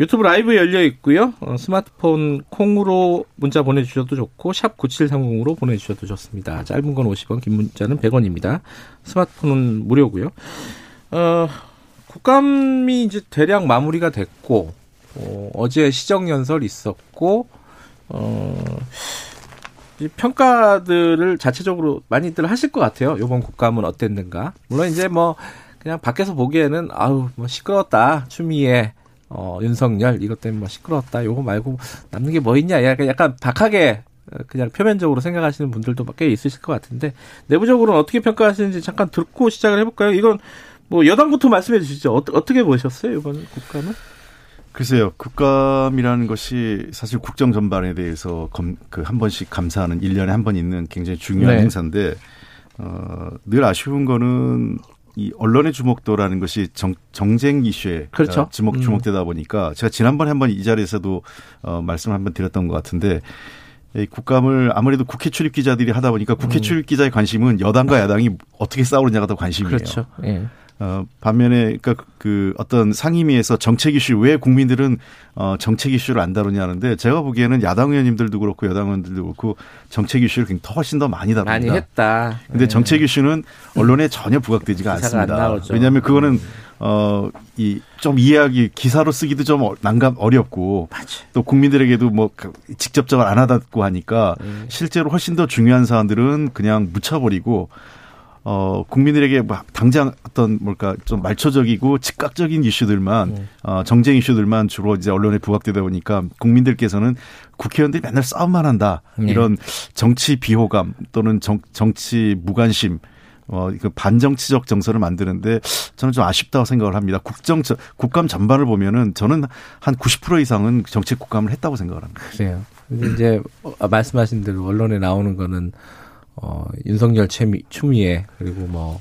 유튜브 라이브 열려 있고요. 어, 스마트폰 콩으로 문자 보내주셔도 좋고 샵 9730으로 보내주셔도 좋습니다. 짧은 건 50원, 긴 문자는 100원입니다. 스마트폰은 무료고요. 어, 국감이 이제 대략 마무리가 됐고 어, 어제 시정연설 있었고 어, 이 평가들을 자체적으로 많이들 하실 것 같아요. 이번 국감은 어땠는가. 물론 이제 뭐 그냥 밖에서 보기에는 아우 뭐 시끄럽다 추미애 어, 윤석열 이것 때문에 뭐 시끄러웠다. 요거 말고 남는 게 뭐 있냐. 약간, 약간 박하게 어, 그냥 표면적으로 생각하시는 분들도 꽤 있으실 것 같은데 내부적으로는 어떻게 평가하시는지 잠깐 듣고 시작을 해볼까요? 이건 뭐 여당부터 말씀해 주시죠. 어, 어떻게 보셨어요 이번 국감은? 글쎄요, 국감이라는 것이 사실 국정 전반에 대해서 검, 그 한 번씩 감사하는 일년에 한 번 있는 굉장히 중요한 네. 행사인데, 어, 늘 아쉬운 거는 이 언론의 주목도라는 것이 정, 정쟁 이슈에 그렇죠. 어, 주목, 음. 주목되다 보니까 제가 지난번에 한번 이 자리에서도 어, 말씀 한번 드렸던 것 같은데 이 국감을 아무래도 국회 출입 기자들이 하다 보니까 국회 음. 출입 기자의 관심은 여당과 야당이 어떻게 싸우느냐가 더 관심이에요. 그렇죠. 예. 어, 반면에, 그니까 그 어떤 상임위에서 정책 이슈, 왜 국민들은 어, 정책 이슈를 안 다루냐 하는데 제가 보기에는 야당 의원님들도 그렇고 여당 의원들도 그렇고 정책 이슈를 굉장히 더 훨씬 더 많이 다룹니다. 많이 했다. 근데 예. 정책 이슈는 언론에 전혀 부각되지가 않습니다. 왜냐하면 그거는 어, 이, 좀 이해하기, 기사로 쓰기도 좀 어- 난감, 어렵고, 또 국민들에게도 뭐, 그 직접적으로 안 하다고 하니까, 음. 실제로 훨씬 더 중요한 사안들은 그냥 묻혀버리고, 어, 국민들에게 막 당장 어떤 뭘까 좀 말초적이고 즉각적인 이슈들만, 음. 어, 정쟁 이슈들만 주로 이제 언론에 부각되다 보니까 국민들께서는 국회의원들이 맨날 싸움만 한다. 네. 이런 정치 비호감 또는 정, 정치 무관심, 어, 그 반정치적 정서를 만드는데 저는 좀 아쉽다고 생각을 합니다. 국정, 저- 국감 전반을 보면은 저는 한 90% 이상은 정치 국감을 했다고 생각을 합니다. 그래요. 근데 이제 어, 말씀하신 대로 언론에 나오는 거는 어 윤석열 추미, 추미애 그리고 뭐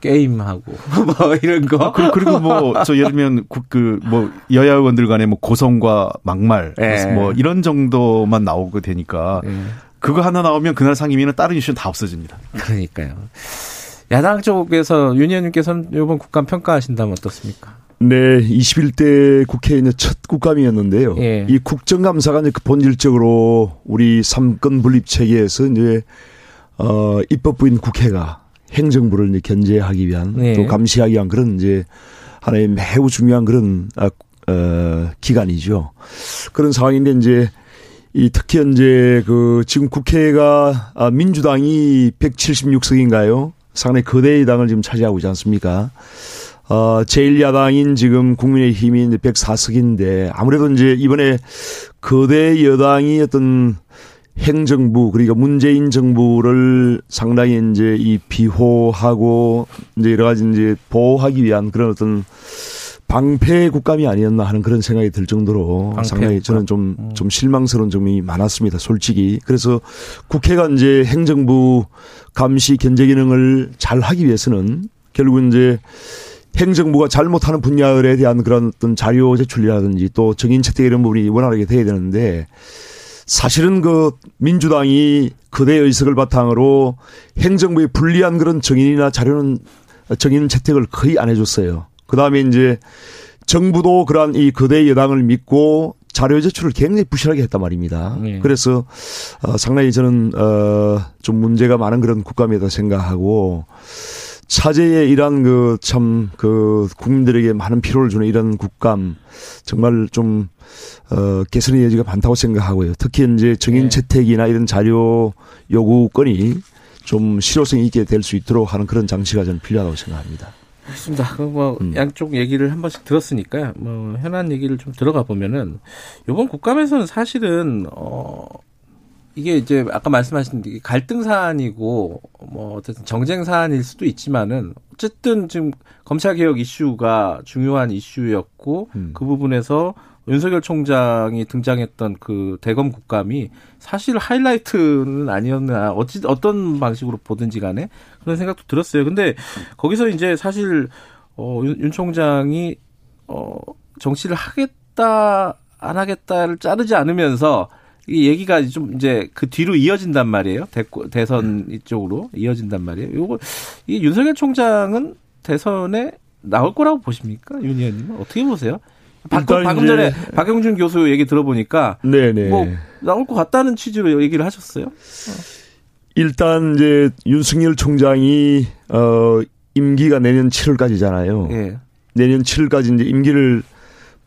게임하고 뭐 이런 거. 그리고, 그리고 뭐, 저 예를 들면, 국- 그, 뭐, 여야 의원들 간의 뭐 고성과 막말, 예. 뭐, 이런 정도만 나오게 되니까, 예, 그거 하나 나오면 그날 상임위는 다른 이슈는 다 없어집니다. 그러니까요. 야당 쪽에서 윤 의원님께서는 이번 국감 평가하신다면 어떻습니까? 네, 21대 국회의원의 첫 국감이었는데요. 예. 이 국정감사가 이제 그 본질적으로 우리 삼권 분립 체계에서 이제 어 입법부인 국회가 행정부를 이제 견제하기 위한 네. 또 감시하기 위한 그런 이제 하나의 매우 중요한 그런 아, 어, 기간이죠. 그런 상황인데 이제 이 특히 이제 그 지금 국회가 아, 민주당이 176석인가요? 상당히 거대 여당을 지금 차지하고 있지 않습니까? 어, 제1야당인 지금 국민의힘이 이제 104석인데 아무래도 이제 이번에 거대 여당이 어떤 행정부 그러니까 문재인 정부를 상당히 이제 이 비호하고 이제 여러 가지 이제 보호하기 위한 그런 어떤 방패 국감이 아니었나 하는 그런 생각이 들 정도로 상당히 저는 좀, 음. 좀 실망스러운 점이 많았습니다. 솔직히. 그래서 국회가 이제 행정부 감시 견제 기능을 잘 하기 위해서는 결국 이제 행정부가 잘못하는 분야에 대한 그런 어떤 자료 제출이라든지 또 정인 채택 이런 부분이 원활하게 돼야 되는데 사실은 그 민주당이 그대 의석을 바탕으로 행정부에 불리한 그런 정인이나 자료는 정인 채택을 거의 안 해줬어요. 그 다음에 이제 정부도 그러한 이 거대 여당을 믿고 자료 제출을 굉장히 부실하게 했단 말입니다. 네. 그래서 어, 상당히 저는 어 좀 문제가 많은 그런 국감이다 생각하고 차제의 이런 그참그 국민들에게 많은 피로를 주는 이런 국감 정말 좀 어, 개선의 여지가 많다고 생각하고요. 특히 이제 정인 네. 채택이나 이런 자료 요구 건이 좀 실효성 있게 될 수 있도록 하는 그런 장치가 저는 필요하다고 생각합니다. 그렇습니다. 그뭐 음. 양쪽 얘기를 한 번씩 들었으니까 뭐 현안 얘기를 좀 들어가 보면은 이번 국감에서는 사실은 어 이게 이제 아까 말씀하신 게 갈등 사안이고 뭐 어쨌든 정쟁 사안일 수도 있지만은 어쨌든 지금 검찰 개혁 이슈가 중요한 이슈였고 음. 그 부분에서 윤석열 총장이 등장했던 그 대검 국감이 사실 하이라이트는 아니었나 어찌 어떤 방식으로 보든지 간에 그런 생각도 들었어요. 근데 거기서 이제 사실 어, 윤, 윤 총장이 어, 정치를 하겠다 안 하겠다를 자르지 않으면서 이 얘기가 좀 이제 그 뒤로 이어진단 말이에요. 대, 대선 이쪽으로 이어진단 말이에요. 요거 이 윤석열 총장은 대선에 나올 거라고 보십니까? 윤 의원님은 어떻게 보세요? 방금 이제- 전에 박영준 교수 얘기 들어보니까 네네. 뭐 나올 것 같다는 취지로 얘기를 하셨어요. 일단 이제 윤석열 총장이 어 임기가 내년 7월까지잖아요. 예. 내년 7월까지 이제 임기를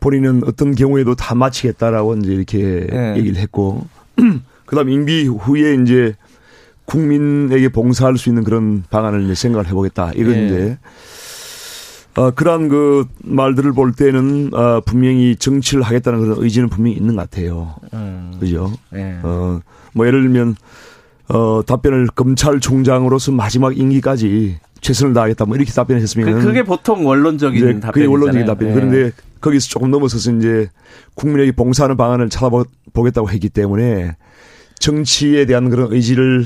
본인은 어떤 경우에도 다 마치겠다라고 이제 이렇게 예. 얘기를 했고 그다음 임기 후에 이제 국민에게 봉사할 수 있는 그런 방안을 이제 생각을 해보겠다. 이건 예. 이제 어, 그러한 그 말들을 볼 때는 어, 분명히 정치를 하겠다는 그런 의지는 분명히 있는 것 같아요. 음. 그죠? 예. 어, 뭐 예를 들면 어, 답변을 검찰총장으로서 마지막 임기까지 최선을 다하겠다 뭐 이렇게 답변을 했으면 그, 그게 보통 원론적인 답변이잖아요. 그게 원론적인 답변. 예. 그런데 거기서 조금 넘어서서 이제 국민에게 봉사하는 방안을 찾아보겠다고 했기 때문에 정치에 대한 그런 의지를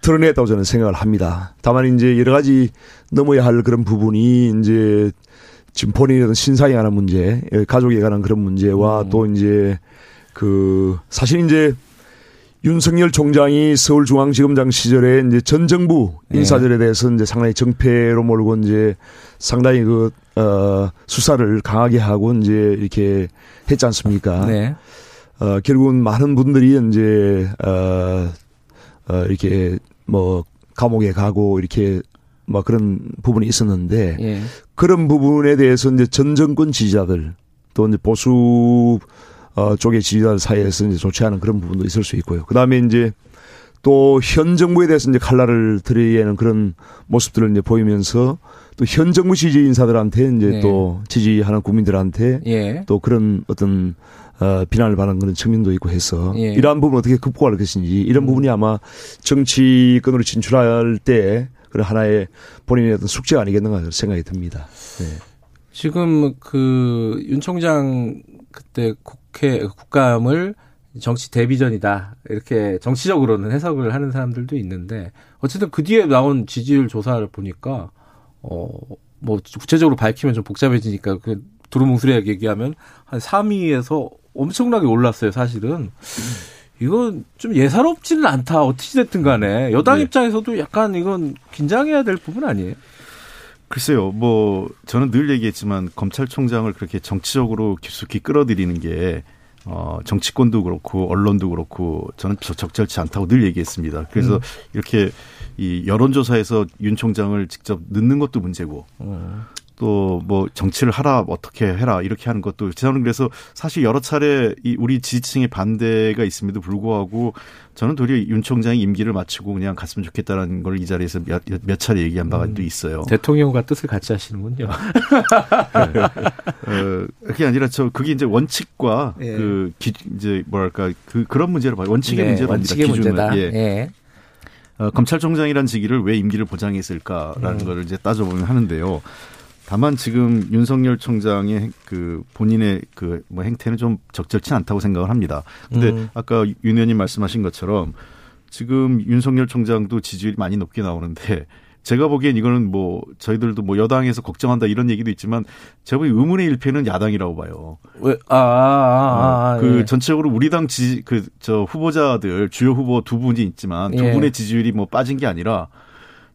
드러냈다고 저는 생각을 합니다. 다만 이제 여러 가지 넘어야 할 그런 부분이 이제 지금 본인의 어떤 신상에 관한 문제, 예, 가족에 관한 그런 문제와 음. 또 이제 그 사실 이제 윤석열 총장이 서울중앙지검장 시절에 이제 전 정부 예. 인사들에 대해서 이제 상당히 정패로 몰고 이제 상당히 그, 어, 수사를 강하게 하고 이제 이렇게 했지 않습니까? 네. 어, 결국은 많은 분들이 이제, 어, 어, 이렇게 뭐 감옥에 가고 이렇게 뭐 그런 부분이 있었는데 예. 그런 부분에 대해서 이제 전 정권 지지자들 또 이제 보수 어 쪽의 지지자들 사이에서 이제 좋지 않은 그런 부분도 있을 수 있고요. 그 다음에 이제 또 현 정부에 대해서 이제 칼날을 들이는 그런 모습들을 이제 보이면서 또 현 정부 지지 인사들한테 이제 네. 또 지지하는 국민들한테 예. 또 그런 어떤 어, 비난을 받는 그런 측면도 있고 해서 예. 이러한 부분 어떻게 극복할 것인지 이런 부분이 아마 정치권으로 진출할 때 그런 하나의 본인의 어떤 숙제가 아니겠는가 생각이 듭니다. 네. 지금 그 윤 총장 그때 국회 국감을 정치 데뷔전이다 이렇게 정치적으로는 해석을 하는 사람들도 있는데 어쨌든 그 뒤에 나온 지지율 조사를 보니까 어 뭐 구체적으로 밝히면 좀 복잡해지니까 그 두루뭉술하게 얘기하면 한 3위에서 엄청나게 올랐어요 사실은 이건 좀 예사롭지는 않다 어찌 됐든 간에 여당 네. 입장에서도 약간 이건 긴장해야 될 부분 아니에요? 글쎄요, 뭐 저는 늘 얘기했지만 검찰총장을 그렇게 정치적으로 깊숙이 끌어들이는 게 어, 정치권도 그렇고 언론도 그렇고 저는 저- 적절치 않다고 늘 얘기했습니다. 그래서 이렇게 이 여론조사에서 윤 총장을 직접 넣는 것도 문제고 또 또 뭐 정치를 하라 어떻게 해라 이렇게 하는 것도 저는 그래서 사실 여러 차례 이 우리 지지층의 반대가 있음에도 불구하고 저는 도리어 윤 총장이 임기를 마치고 그냥 갔으면 좋겠다는 걸 이 자리에서 몇, 몇 차례 얘기한 바가 또 있어요. 대통령과 뜻을 같이 하시는군요. 어, 그게 아니라 저 그게 이제 원칙과 예. 그 기, 이제 뭐랄까 그 그런 문제로 봐요. 원칙의 네, 문제로 원칙의. 기준을. 문제다. 예. 예. 어, 검찰총장이란 직위를 왜 임기를 보장했을까라는 음. 거를 이제 따져보면 하는데요. 다만 지금 윤석열 총장의 행- 그 본인의 그 뭐 행태는 좀 적절치 않다고 생각을 합니다. 근데 음. 아까 윤 의원님 말씀하신 것처럼 지금 윤석열 총장도 지지율이 많이 높게 나오는데 제가 보기엔 이거는 뭐 저희들도 뭐 여당에서 걱정한다 이런 얘기도 있지만 제가 보기엔 의문의 일패는 야당이라고 봐요. 왜, 아, 아, 아, 아, 그 예. 전체적으로 우리 당 지지 그 저 후보자들 주요 후보 두 분이 있지만 두 예. 분의 지지율이 뭐 빠진 게 아니라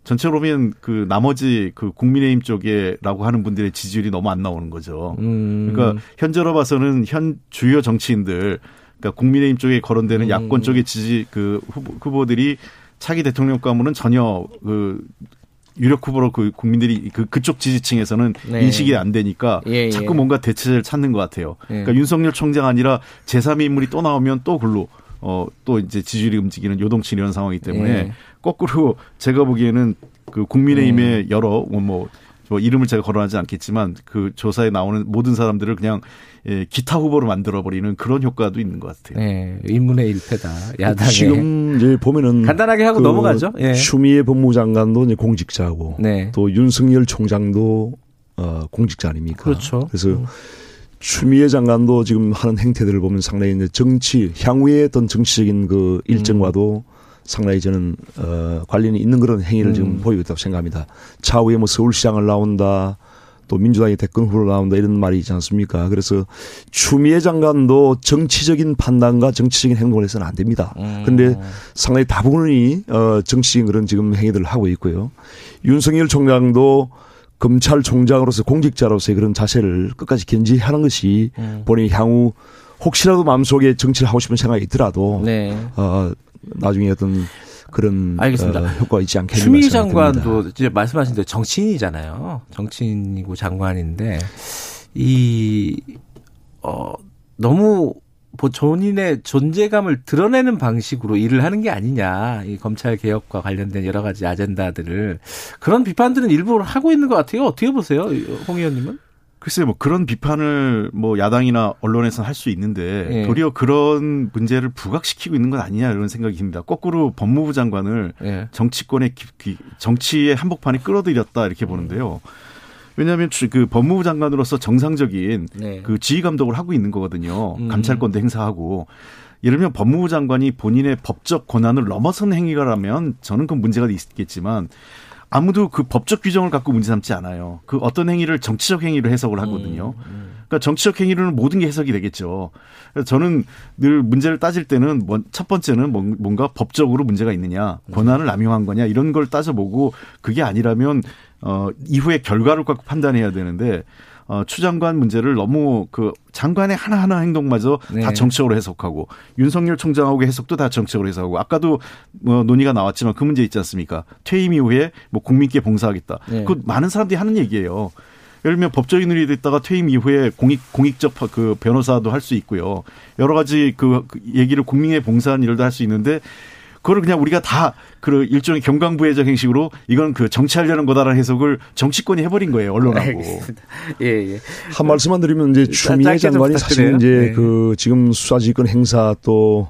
전체로 보면 그 나머지 그 국민의힘 쪽에라고 하는 분들의 지지율이 너무 안 나오는 거죠. 음. 그러니까 현재로 봐서는 현 주요 정치인들 그러니까 국민의힘 쪽에 거론되는 음. 야권 쪽의 지지 그 후보, 후보들이 차기 대통령 가문은 전혀 그 유력 후보로 그 국민들이 그 그쪽 지지층에서는 네. 인식이 안 되니까 예, 예. 자꾸 뭔가 대체를 찾는 것 같아요. 예. 그러니까 윤석열 총장 아니라 제3의 인물이 또 나오면 또 글로 어 또 이제 지지율이 움직이는 요동치 이런 상황이기 때문에 예. 거꾸로 제가 보기에는 그 국민의힘의 여러 뭐, 뭐, 뭐 이름을 제가 거론하지 않겠지만 그 조사에 나오는 모든 사람들을 그냥 예, 기타 후보로 만들어 버리는 그런 효과도 있는 것 같아요. 네, 인문의 일패다. 야당에. 지금 이제 보면은 간단하게 하고 그 넘어가죠. 예. 추미애 법무부 장관도 이제 공직자고 네. 또 윤석열 총장도 어, 공직자 아닙니까? 그렇죠. 그래서 추미애 장관도 지금 하는 행태들을 보면 상당히 이제 정치 향후의 어떤 정치적인 그 일정과도 상당히 저는 어, 관련이 있는 그런 행위를 지금 음. 보이고 있다고 생각합니다. 차후에 뭐 서울시장을 나온다. 또 민주당의 대권 후보로 나온다 이런 말이 있지 않습니까? 그래서 추미애 장관도 정치적인 판단과 정치적인 행동을 해서는 안 됩니다. 음. 그런데 상당히 다분히 어 정치적인 그런 지금 행위들을 하고 있고요. 윤석열 총장도 검찰총장으로서 공직자로서의 그런 자세를 끝까지 견지하는 것이 음. 본인이 향후 혹시라도 마음속에 정치를 하고 싶은 생각이 있더라도 네. 어 나중에 어떤 그런 알겠습니다. 어, 효과가 있지 않겠는가 듭니다. 장관도 이제 말씀하신 대로 정치인이잖아요. 정치인이고 장관인데 이 어, 너무 뭐 본인의 존재감을 드러내는 방식으로 일을 하는 게 아니냐. 이 검찰 개혁과 관련된 여러 가지 아젠다들을 그런 비판들은 일부 하고 있는 것 같아요. 어떻게 보세요, 홍 의원님은? 글쎄요, 뭐 그런 비판을 뭐 야당이나 언론에서는 할수 있는데 예. 도리어 그런 문제를 부각시키고 있는 건 아니냐 이런 생각이 듭니다. 거꾸로 법무부 장관을 예. 정치권의 정치의 한복판에 끌어들였다 이렇게 보는데요. 왜냐하면 주- 그 법무부 장관으로서 정상적인 네. 그 지휘 감독을 하고 있는 거거든요. 음. 감찰권도 행사하고. 예를 들면 법무부 장관이 본인의 법적 권한을 넘어선 행위가라면 저는 그 문제가 있겠지만 아무도 그 법적 규정을 갖고 문제 삼지 않아요. 그 어떤 행위를 정치적 행위로 해석을 하거든요. 그러니까 정치적 행위로는 모든 게 해석이 되겠죠. 그래서 저는 늘 문제를 따질 때는 뭐- 첫 번째는 뭔- 뭔가 법적으로 문제가 있느냐, 권한을 남용한 거냐 이런 걸 따져보고 그게 아니라면 어 이후에 결과를 갖고 판단해야 되는데 어, 추 장관 문제를 너무 그 장관의 하나하나 행동마저 네. 다 정치적으로 해석하고 윤석열 총장하고 해석도 다 정치적으로 해석하고 아까도 뭐 논의가 나왔지만 그 문제 있지 않습니까? 퇴임 이후에 뭐 국민께 봉사하겠다. 네. 그 많은 사람들이 하는 얘기예요. 예를 들면 법조인으로 됐다가 퇴임 이후에 공익 공익적 그 변호사도 할 수 있고요. 여러 가지 그, 그 얘기를 국민에 봉사하는 일도 할 수 있는데 그거를 그냥 우리가 다 그 일종의 경강부회적 형식으로 이건 그 정치하려는 거다라는 해석을 정치권이 해버린 거예요 언론하고. 예, 예. 한 말씀만 드리면 이제 추미애 장관이 사실. 이제 네. 그 지금 수사지휘권 행사 또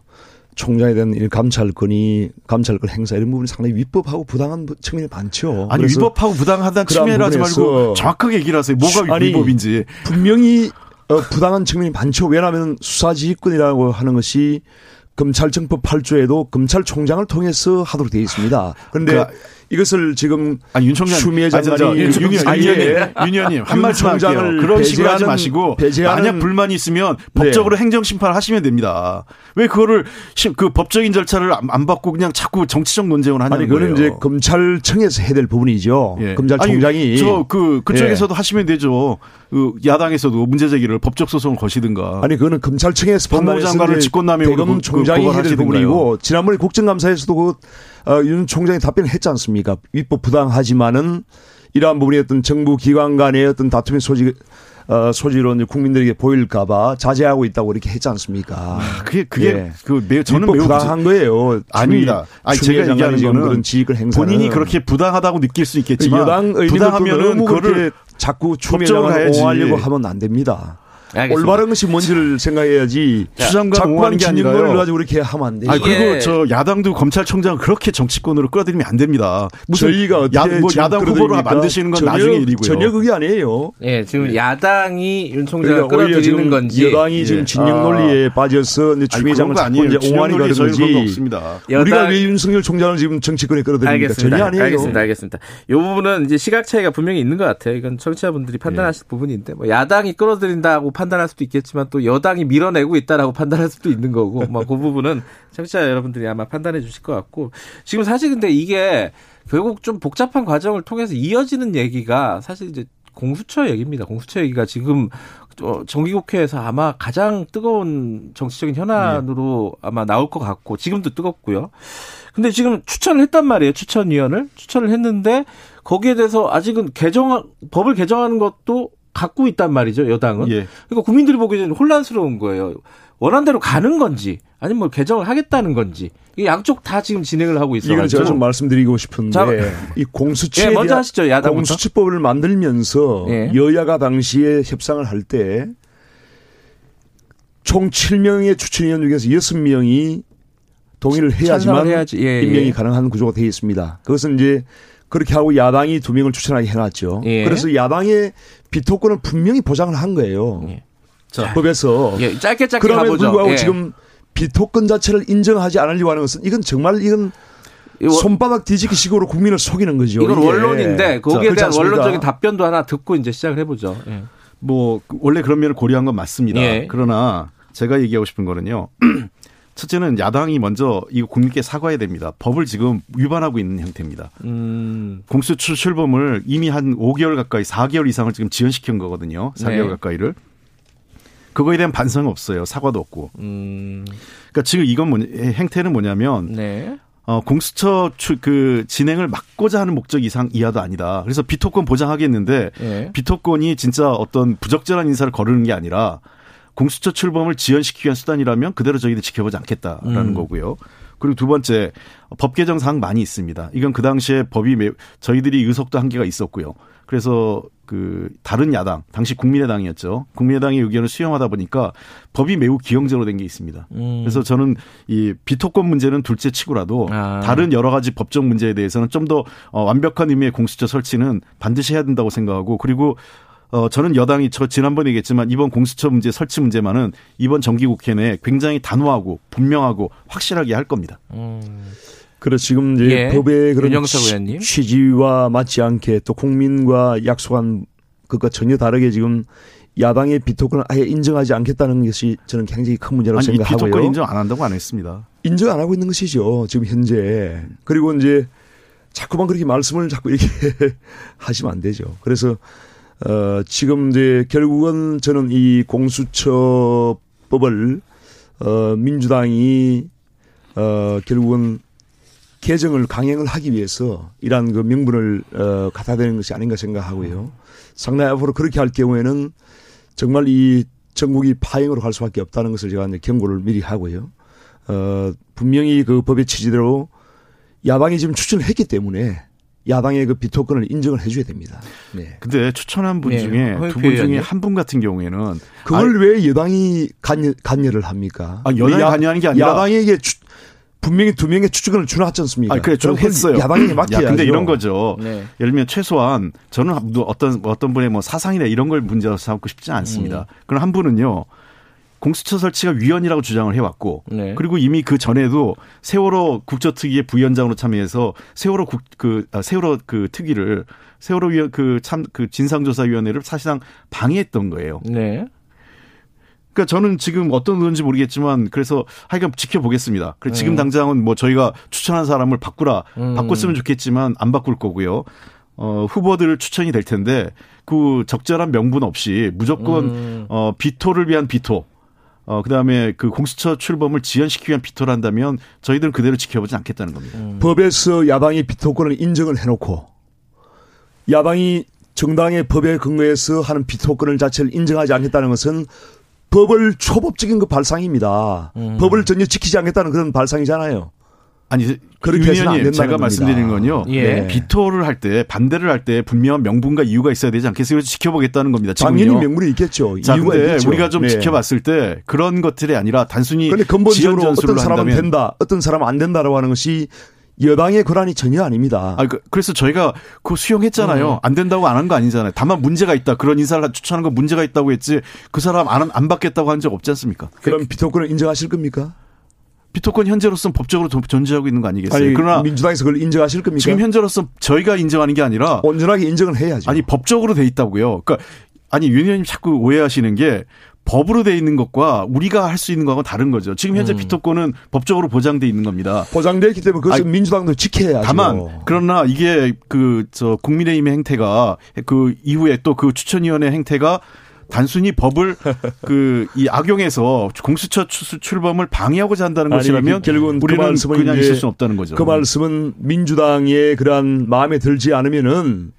총장에 대한 이 감찰권이 감찰권 행사 이런 부분이 상당히 위법하고 부당한 측면이 많죠. 아니 위법하고 부당하다는 측면을 하지 말고 정확하게 얘기를 하세요. 뭐가 아니, 위법인지. 분명히 어, 부당한 측면이 많죠. 왜냐하면 수사지휘권이라고 하는 것이 검찰청법 8조에도 검찰총장을 통해서 하도록 되어 있습니다. 그런데 그- 이것을 지금 아니 윤 총장 추미애 장관이 윤, 윤, 윤, 아예 윤 의원님 한윤 말씀 할게요. 총장을 그런 식으로 하지 마시고 만약 불만이 있으면 네. 법적으로 행정 심판을 하시면 됩니다. 왜 그거를 시- 그 법적인 절차를 안, 안 받고 그냥 자꾸 정치적 논쟁을 하냐는 아니 그거는 거예요. 이제 검찰청에서 해야 될 부분이죠. 예. 검찰총장이 저그 그쪽에서도 예. 하시면 되죠. 그 야당에서도 문제 제기를 법적 소송을 거시든가. 아니 그거는 검찰청에서 법무부 판단해서 장관을 이제 직권남용으로 대검 그- 총장이 그- 해야 될. 부분이고 지난번에 국정감사에서도 그, 어, 윤 총장이 답변을 했지 않습니까? 위법 부당하지만은 이러한 부분이 어떤 정부 기관 간의 어떤 다툼의 소지 어, 소지로 국민들에게 보일까봐 자제하고 있다고 이렇게 했지 않습니까? 아, 그게 그게 예. 그 매우 저는 매우 부당한 거예요. 아닙니다. 아니 제가 얘기하는 거는 그런 지휘를 행사는 본인이 그렇게 부당하다고 느낄 수 있겠지만 여당 부당하면은 그거를 자꾸 추미애 법적으로 장관을 가야지. 옹호하려고 하면 안 됩니다. 알겠습니다. 올바른 것이 뭔지를 생각해야지. 추장관 자꾸만 진영을 아니라요. 가지고 이렇게 하면 안 돼요. 아 그리고 저 야당도 검찰총장을 그렇게 정치권으로 끌어들이면 안 됩니다. 무슨 저희가 어떻게 야, 뭐 야당 후보로? 만드시는 건 전혀- 나중에 일이고요. 전혀 그게 아니에요. 예, 지금 야당이 윤 총장을 그러니까 끌어들이는 지금 건지 여당이 지금 진영 논리에 빠져서 이제 추미애 그런 장관 거 자꾸 아니에요. 이제 논리에 그런 거 거지. 없습니다. 우리가 왜 윤석열 총장을 지금 정치권에 끌어들입니까? 알겠습니다. 전혀 아니에요. 알겠습니다. 알겠습니다. 이 부분은 이제 시각 차이가 분명히 있는 것 같아요. 이건 청취자분들이 판단하실 부분인데 뭐 야당이 끌어들인다고 판단할 수도 있겠지만 또 여당이 밀어내고 있다라고 판단할 수도 있는 거고 뭐그 부분은 청취자 여러분들이 아마 판단해 주실 것 같고 지금 사실 근데 이게 결국 좀 복잡한 과정을 통해서 이어지는 얘기가 사실 이제 공수처 얘기입니다. 공수처 얘기가 지금 어, 정기국회에서 아마 가장 뜨거운 정치적인 현안으로 아마 나올 것 같고 지금도 뜨겁고요. 근데 지금 추천을 했단 말이에요. 추천위원을 추천을 했는데 거기에 대해서 아직은 개정 법을 개정하는 것도 갖고 있단 말이죠. 여당은. 예. 그러니까 국민들이 보기에는 혼란스러운 거예요. 원한 대로 가는 건지 아니면 뭐 개정을 하겠다는 건지 이 양쪽 다 지금 진행을 하고 이건 제가 좀 말씀드리고 싶은데 자, 이 공수처에 예, 먼저 하시죠. 야당부터. 공수처법을 만들면서 예. 여야가 당시에 협상을 할 때 총 7명의 추천위원 중에서 6명이 동의를 해야지만 해야지. 예, 예. 임명이 가능한 구조가 되어 있습니다. 그것은 이제 그렇게 하고 야당이 두 명을 추천하게 해놨죠. 예. 그래서 야당의 비토권을 분명히 보장을 한 거예요. 예. 자, 법에서. 예, 짧게 짧게 그럼에도 가보죠. 불구하고 예. 지금 비토권 자체를 인정하지 않으려고 하는 것은 이건 정말 이건 손바닥 뒤집기 식으로 국민을 속이는 거죠. 이건 이게. 원론인데 거기에 자, 대한? 원론적인 답변도 하나 듣고 이제 시작을 해보죠. 예. 뭐 원래 그런 면을 고려한 건 맞습니다. 예. 그러나 제가 얘기하고 싶은 거는요. 첫째는 야당이 먼저 이거 국민께 사과해야 됩니다. 법을 지금 위반하고 있는 형태입니다. 음, 공수처 출범을 이미 한 5개월 가까이 4개월 이상을 지금 지연시킨 거거든요. 4개월 네. 가까이를. 그거에 대한 반성은 없어요. 사과도 없고. 음, 그러니까 지금 이건 뭐냐, 행태는 뭐냐면 네. 어, 공수처 출- 그 진행을 막고자 하는 목적 이상 이하도 아니다. 그래서 비토권 보장하겠는데 예. 비토권이 진짜 어떤 부적절한 인사를 거르는 게 아니라 공수처 출범을 지연시키기 위한 수단이라면 그대로 저희들이 지켜보지 않겠다라는 음. 거고요. 그리고 두 번째 법 개정 사항 많이 있습니다. 이건 그 당시에 법이 매, 저희들이 의석도 한계가 있었고요. 그래서 그 다른 야당 당시 국민의당이었죠. 국민의당의 의견을 수용하다 보니까 법이 매우 기형제로 된 게 있습니다. 음. 그래서 저는 이 비토권 문제는 둘째 치고라도 아. 다른 여러 가지 법적 문제에 대해서는 좀더 어, 완벽한 의미의 공수처 설치는 반드시 해야 된다고 생각하고 그리고 어, 저는 여당이 저 지난번에 얘기했지만 이번 공수처 문제 설치 문제만은 이번 정기국회 내에 굉장히 단호하고 분명하고 확실하게 할 겁니다. 음. 그래 지금 이제 예. 법의 그런 취-. 취지와 맞지 않게 또 국민과 약속한 것과 전혀 다르게 지금 야당의 비토권을 아예 인정하지 않겠다는 것이 저는 굉장히 큰 문제라고 아니 이 생각하고요. 비토권 인정 안 한다고 안 했습니다. 인정 안 하고 있는 것이죠. 지금 현재. 그리고 이제 자꾸만 그렇게 말씀을 자꾸 이렇게 하시면 안 되죠. 그래서 어 지금 이제 결국은 저는 이 공수처법을 어 민주당이 어 결국은 개정을 강행을 하기 위해서 이러한 그 명분을 어 갖다 대는 것이 아닌가 생각하고요. 상당히 앞으로 그렇게 할 경우에는 정말 이 전국이 파행으로 갈 수밖에 없다는 것을 제가 이제 경고를 미리 하고요. 어, 분명히 그 법의 취지대로 야당이 지금 추천을 했기 때문에 야당의 그 비토권을 인정을 해줘야 됩니다. 네. 근데 추천한 분 네, 중에 홍영표 두분 중에. 한 분 같은 경우에는 그걸 왜 여당이 관여, 관여를 합니까? 아, 여당이 야- 관여하는 게 아니라 야당에게 추- 분명히 두 명의 추천을 주놨지 않습니까? 아, 그래, 좀 그건 했어요. 야당에게 맡겨야죠. 야, 근데 이런 거죠. 네. 예를 들면 최소한 저는 어떤 어떤 분의 뭐 사상이나 이런 걸 문제로 삼고 싶지 음. 않습니다. 그럼 한 분은요. 공수처 설치가 위헌이라고 주장을 해왔고 네. 그리고 이미 그 전에도 세월호 국저특위의 부위원장으로 참여해서 세월호 국그 아, 세월호 그 특위를 세월호 위원 그참 그 진상조사위원회를 사실상 방해했던 거예요. 네. 그러니까 저는 지금 어떤 의원인지 모르겠지만 그래서 하여간 지켜보겠습니다. 그래서 지금 음. 당장은 뭐 저희가 추천한 사람을 바꾸라 음. 바꿨으면 좋겠지만 안 바꿀 거고요. 어, 후보들 추천이 될 텐데 그 적절한 명분 없이 무조건 음. 어, 비토를 위한 비토 어, 그 다음에 그 공수처 출범을 지연시키기 위한 비토를 한다면 저희들은 그대로 지켜보지 않겠다는 겁니다. 음. 법에서 야당이 비토권을 인정을 해놓고 야당이 정당의 법에 근거해서 하는 비토권을 자체를 인정하지 않겠다는 것은 법을 초법적인 그 발상입니다. 음. 법을 전혀 지키지 않겠다는 그런 발상이잖아요. 아니 그렇게 된다는 제가 겁니다. 말씀드리는 건요. 예. 비토를 할 때 반대를 할 때 분명한 명분과 이유가 있어야 되지 않겠어요? 그래서 지켜보겠다는 겁니다. 지금요. 당연히 명분이 있겠죠. 자, 이유가 근데 있겠죠. 우리가 좀 네. 지켜봤을 때 그런 것들이 아니라 단순히 근본적으로 어떤 사람은 한다면 된다, 어떤 사람은 안 된다라고 하는 것이 여당의 권한이 전혀 아닙니다. 아, 그- 그래서 저희가 그거 수용했잖아요. 음. 안 된다고 안 한 거 아니잖아요. 다만 문제가 있다. 그런 인사를 추천한 거 문제가 있다고 했지 그 사람 안, 안 받겠다고 한 적 없지 않습니까? 그럼 비토권을 인정하실 겁니까? 비토권 현재로서는 법적으로 도- 존재하고 있는 거 아니겠어요? 아니, 그러나 민주당에서 그걸 인정하실 겁니까? 지금 현재로서 저희가 인정하는 게 아니라 온전하게 인정을 해야죠. 아니 법적으로 돼 있다고요. 그러니까 아니 윤 의원님 자꾸 오해하시는 게 법으로 돼 있는 것과 우리가 할 수 있는 거하고 다른 거죠. 지금 현재 음. 비토권은 법적으로 보장돼 있는 겁니다. 보장되어 있기 때문에 아니, 민주당도 지켜야죠. 다만 그러나 이게 그 저 국민의힘의 행태가 그 이후에 또 그 추천위원회 행태가 단순히 법을 그 이 악용해서 공수처 출- 출범을 방해하고자 한다는 아니, 것이라면 그 결국은 그 우리는 말씀은 그냥 있을 수 없다는 거죠. 그 말씀은 민주당의 그러한 마음에 들지 않으면은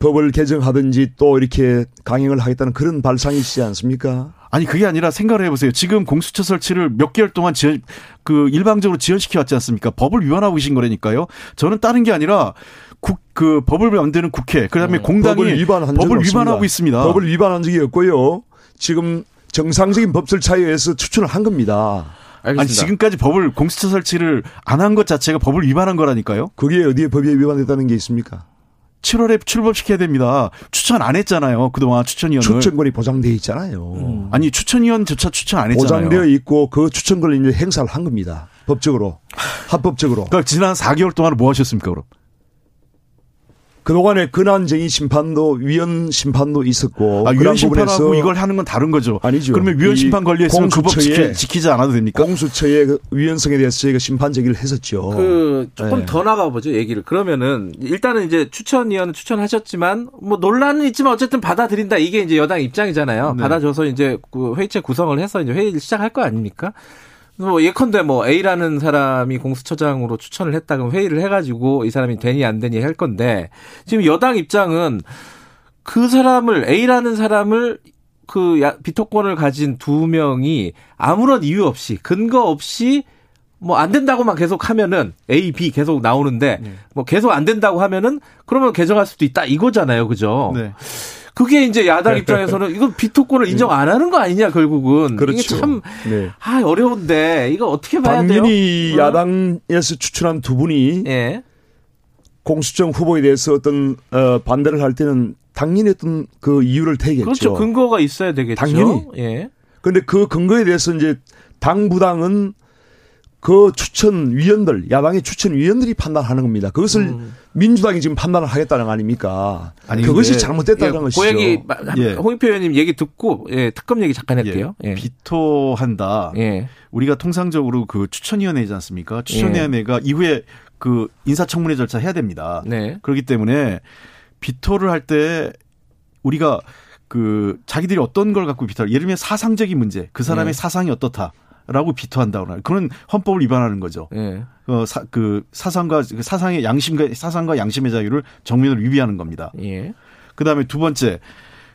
법을 개정하든지 또 이렇게 강행을 하겠다는 그런 발상이시지 않습니까? 아니 그게 아니라 생각을 해보세요. 지금 공수처 설치를 몇 개월 동안 지연 그 일방적으로 지연시켜 왔지 않습니까? 법을 위반하고 계신 거라니까요. 저는 다른 게 아니라 국 그 법을 만드는 국회 그다음에 공당이 음, 법을 위반한 법을 없습니다. 위반하고 있습니다. 법을 위반한 적이 없고요. 지금 정상적인 법설차에 의해서 추천을 한 겁니다. 알겠습니다. 아니 지금까지 법을 공수처 설치를 안 한 것 자체가 법을 위반한 거라니까요. 그게 어디에 법에 위반됐다는 게 있습니까? 7월에 출범시켜야 됩니다. 추천 안 했잖아요. 그동안 추천위원을. 추천권이 보장되어 있잖아요. 아니 추천위원조차 추천 안 했잖아요. 보장되어 있고 그 추천권을 이제 행사를 한 겁니다. 법적으로. 합법적으로. 그러니까 지난 4개월 동안 뭐 하셨습니까, 그럼? 그동안에 근한쟁의 심판도 위헌 심판도 있었고 아, 위원 심판하고 부분에서 이걸 하는 건 다른 거죠. 아니죠. 그러면 위원 이 심판 권리했으면 그법 공수처에 지키지 않아도 됩니까? 공수처의 그 위헌성에 대해서 저희가 심판 제기를 했었죠. 그 조금 네. 더 나가 보죠 얘기를 그러면은 일단은 이제 추천위원은 추천하셨지만 뭐 논란은 있지만 어쨌든 받아들인다 이게 이제 여당 입장이잖아요 네. 받아줘서 이제 그 회의체 구성을 해서 이제 회의를 시작할 거 아닙니까 뭐 예컨대 뭐 A라는 사람이 공수처장으로 추천을 했다 그럼 회의를 해가지고 이 사람이 되니 안 되니 할 건데 지금 여당 입장은 그 사람을 A라는 사람을 그 야- 비토권을 가진 두 명이 아무런 이유 없이 근거 없이 뭐 안 된다고만 계속 하면은 A, B 계속 나오는데 뭐 계속 안 된다고 하면은 그러면 개정할 수도 있다 이거잖아요, 그죠? 네. 그게 이제 야당 입장에서는 이거 비토권을 인정 안 하는 거 아니냐 결국은 그렇죠. 이게 참 네. 아, 어려운데 이거 어떻게 봐야 돼요? 당연히 어? 야당에서 추천한 두 분이 예. 공수처 후보에 대해서 어떤 어, 반대를 할 때는 당연히 어떤 그 이유를 대겠죠. 그렇죠. 근거가 있어야 되겠죠. 당연히. 예. 그런데 그 근거에 대해서 이제 당 부당은 그 추천 위원들, 야당의 추천 위원들이 판단하는 겁니다. 그것을 음. 민주당이 지금 판단을 하겠다는 거 아닙니까? 아니, 그것이 근데 잘못됐다는 예, 것이죠. 그 얘기 예. 홍익표 의원님 얘기 듣고 예, 특검 얘기 잠깐 할게요. 예. 예. 비토한다. 예. 우리가 통상적으로 그 추천위원회지 않습니까? 추천위원회가 이후에 그 인사청문회 절차 해야 됩니다. 네. 그렇기 때문에 비토를 할 때 우리가 그 자기들이 어떤 걸 갖고 비토를 예를 들면 사상적인 문제, 그 사람의 네. 사상이 어떻다 라고 비토한다거나 그런 헌법을 위반하는 거죠. 예. 어, 사, 그 사상과 그 사상의 양심과 사상과 양심의 자유를 정면으로 위배하는 겁니다. 예. 그다음에 두 번째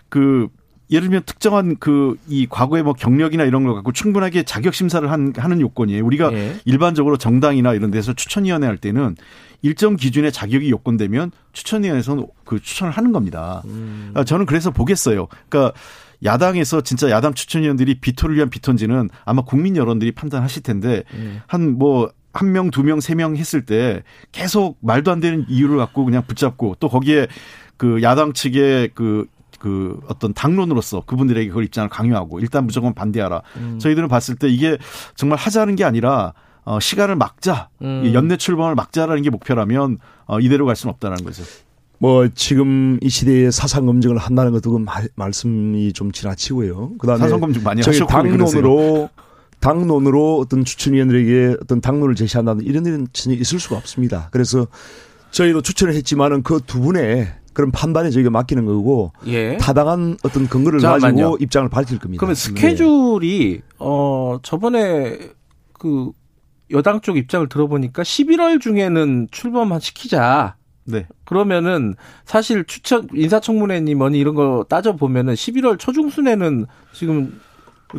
그 예를 들면 특정한 그 이 과거의 뭐 경력이나 이런 걸 갖고 충분하게 자격 심사를 한, 하는 요건이에요. 우리가 예. 일반적으로 정당이나 이런 데서 추천위원회 할 때는 일정 기준의 자격이 요건되면 추천위원회에서는 그 추천을 하는 겁니다. 음. 아, 저는 그래서 보겠어요. 그러니까 야당에서 진짜 야당 추천위원들이 비토를 위한 비토인지는 아마 국민 여론들이 판단하실 텐데 예. 한뭐 한 명, 두 명, 세 명 했을 때 계속 말도 안 되는 이유를 갖고 그냥 붙잡고 또 거기에 그 야당 측의 그, 그 어떤 당론으로서 그분들에게 그걸 입장을 강요하고 일단 무조건 반대하라. 음. 저희들은 봤을 때 이게 정말 하자는 게 아니라 어, 시간을 막자. 음. 이 연내 출범을 막자라는 게 목표라면 어, 이대로 갈 수는 없다는 거죠. 뭐 지금 이 시대에 사상 검증을 한다는 것도 그 말, 말씀이 좀 지나치고요. 그다음에 사상 검증 많이 저희. 당론으로 당론으로 어떤 추천위원들에게 어떤 당론을 제시한다는 이런 일은 전혀 있을 수가 없습니다. 그래서 저희도 추천을 했지만은 그 두 분의 그런 판단에 저희가 맡기는 거고 예. 타당한 어떤 근거를 잠깐만요. 가지고 입장을 밝힐 겁니다. 그러면 네. 스케줄이 어 저번에 그 여당 쪽 입장을 들어보니까 11월 중에는 출범한 시키자 네. 그러면은 사실 추천 인사청문회니 뭐니 이런 거 따져 보면은 11월 초중순에는 지금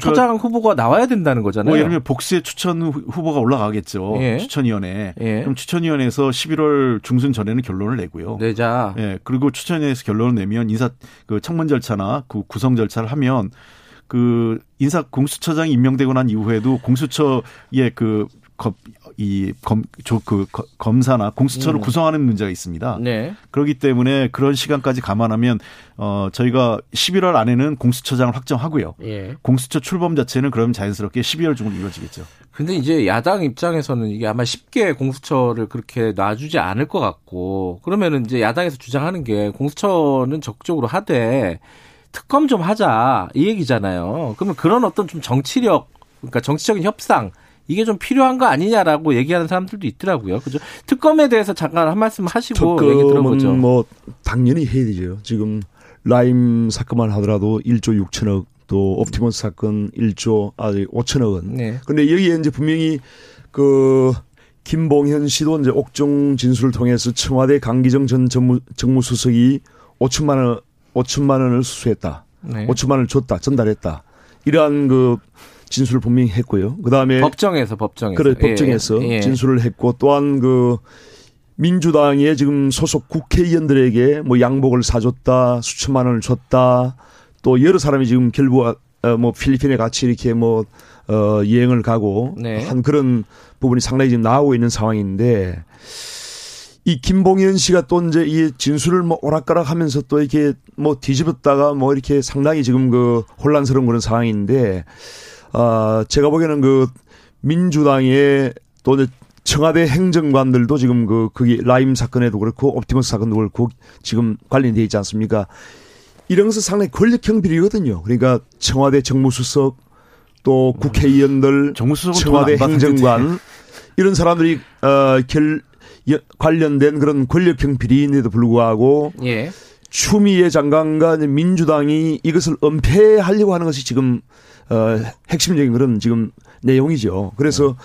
처장 후보가 나와야 된다는 거잖아요. 뭐 예를 들면 복수의 추천 후- 후보가 올라가겠죠. 예. 추천위원회. 예. 그럼 추천위원회에서 11월 중순 전에는 결론을 내고요. 내자. 예. 그리고 추천위에서 결론을 내면 인사 그 청문 절차나 그 구성 절차를 하면 그 인사 공수처장이 임명되고 난 이후에도 공수처의 그그 이검그 검사나 공수처를 음. 구성하는 문제가 있습니다. 네. 그렇기 때문에 그런 시간까지 감안하면 어 저희가 11월 안에는 공수처장을 확정하고요. 예. 공수처 출범 자체는 그럼 자연스럽게 12월 중으로 이루어지겠죠. 근데 이제 야당 입장에서는 이게 아마 쉽게 공수처를 그렇게 놔주지 않을 것 같고 그러면은 이제 야당에서 주장하는 게 공수처는 적극적으로 하되 특검 좀 하자 이 얘기잖아요. 그러면 그런 어떤 좀 정치력 그러니까 정치적인 협상 이게 좀 필요한 거 아니냐라고 얘기하는 사람들도 있더라고요. 그죠? 특검에 대해서 잠깐 한 말씀 하시고 얘기 들어보죠. 뭐 당연히 해야 되죠. 지금 라임 사건만 하더라도 1조 6천억 또 옵티머스 사건 1조 아 5천억 원. 네. 근데 여기에 이제 분명히 그 김봉현 씨도 이제 옥중 진술을 통해서 청와대 강기정 전 정무, 정무수석이 5천만 원 5천만 원을 수수했다. 네. 5천만 원을 줬다. 전달했다. 이러한 그 진술을 분명히 했고요. 그다음에 법정에서 법정에서 그래 예, 법정에서 예. 진술을 했고 또한 그 민주당의 지금 소속 국회의원들에게 뭐 양복을 사줬다 수천만 원을 줬다 또 여러 사람이 지금 결국 어, 뭐 필리핀에 같이 이렇게 뭐 어, 여행을 가고 네. 한 그런 부분이 상당히 지금 나오고 있는 상황인데 이 김봉현 씨가 또 이제 이 진술을 뭐 오락가락 하면서 또 이렇게 뭐 뒤집었다가 뭐 이렇게 상당히 지금 그 혼란스러운 그런 상황인데 아, 제가 보기에는 그 민주당의 또 이제 청와대 행정관들도 지금 그 그게 라임 사건에도 그렇고 옵티머스 사건도 그렇고 지금 관련돼 있지 않습니까? 이런 것은 상당히 권력형 비리거든요. 그러니까 청와대 정무수석 또 국회의원들 정무수석은 청와대. 행정관 이런 사람들이 어 결 관련된 그런 권력형 비리인데도 불구하고 예. 추미애 장관과 민주당이 이것을 은폐하려고 하는 것이 지금 어 핵심적인 그런 지금 내용이죠. 그래서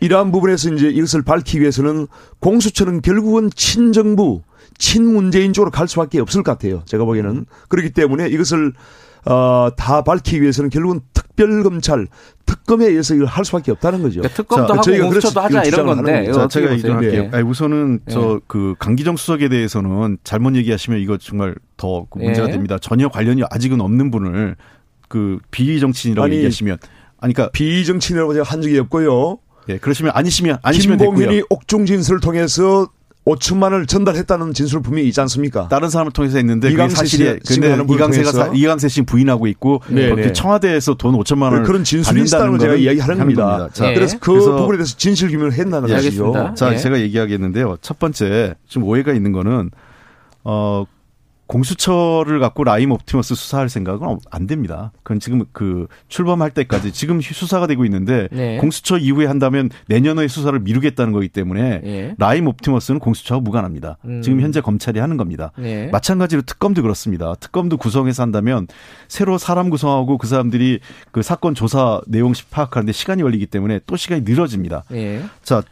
이러한 부분에서 이제 이것을 밝히기 위해서는 공수처는 결국은 친정부, 친문재인 쪽으로 갈 수밖에 없을 것 같아요. 제가 보기에는 그렇기 때문에 이것을 어, 다 밝히기 위해서는 결국은 특별검찰, 특검에 의해서 이걸 할 수밖에 없다는 거죠. 그러니까 특검도 자, 하고 저희가 공수처도 그래서 하자 이런 건데 자, 제가 보세요? 얘기할게요. 예. 아니, 우선은 예. 저그 강기정 수석에 대해서는 잘못 얘기하시면 이거 정말 더그 문제가 예. 됩니다. 전혀 관련이 아직은 없는 분을 그 비정치인이라고 아니, 얘기하시면 아니 그러니까 비정치인이라고 제가 한 적이 없고요. 예, 그러시면 아니시면 아니시면 김봉현이 됐고요. 옥중 진술을 통해서 5천만 원을 전달했다는 진술 분명히 있지 않습니까? 다른 사람을 통해서 했는데 이강세 사실이 근데 이강세가. 사, 이강세 씨 부인하고 있고 네, 그 네. 청와대에서 돈 5천만 원을 그런 진술이 있다는 걸 제가 이야기하는 하는 겁니다. 자, 예. 그래서 그 그래서- 부분에 대해서 진실 규명을 했나는 예, 것이죠. 자, 예. 제가 얘기하겠는데요. 첫 번째, 좀 오해가 있는 거는, 어, 공수처를 갖고 라임 옵티머스 수사할 생각은 없- 안 됩니다. 그건 지금 그 출범할 때까지 지금 수사가 되고 있는데 네. 공수처 이후에 한다면 내년에 수사를 미루겠다는 거기 때문에 예. 라임 옵티머스는 공수처와 무관합니다. 음. 지금 현재 검찰이 하는 겁니다. 네. 마찬가지로 특검도 그렇습니다. 특검도 구성해서 한다면 새로 사람 구성하고 그 사람들이 그 사건 조사 내용 파악하는데 시간이 걸리기 때문에 또 시간이 늘어집니다. 예. 자, 이-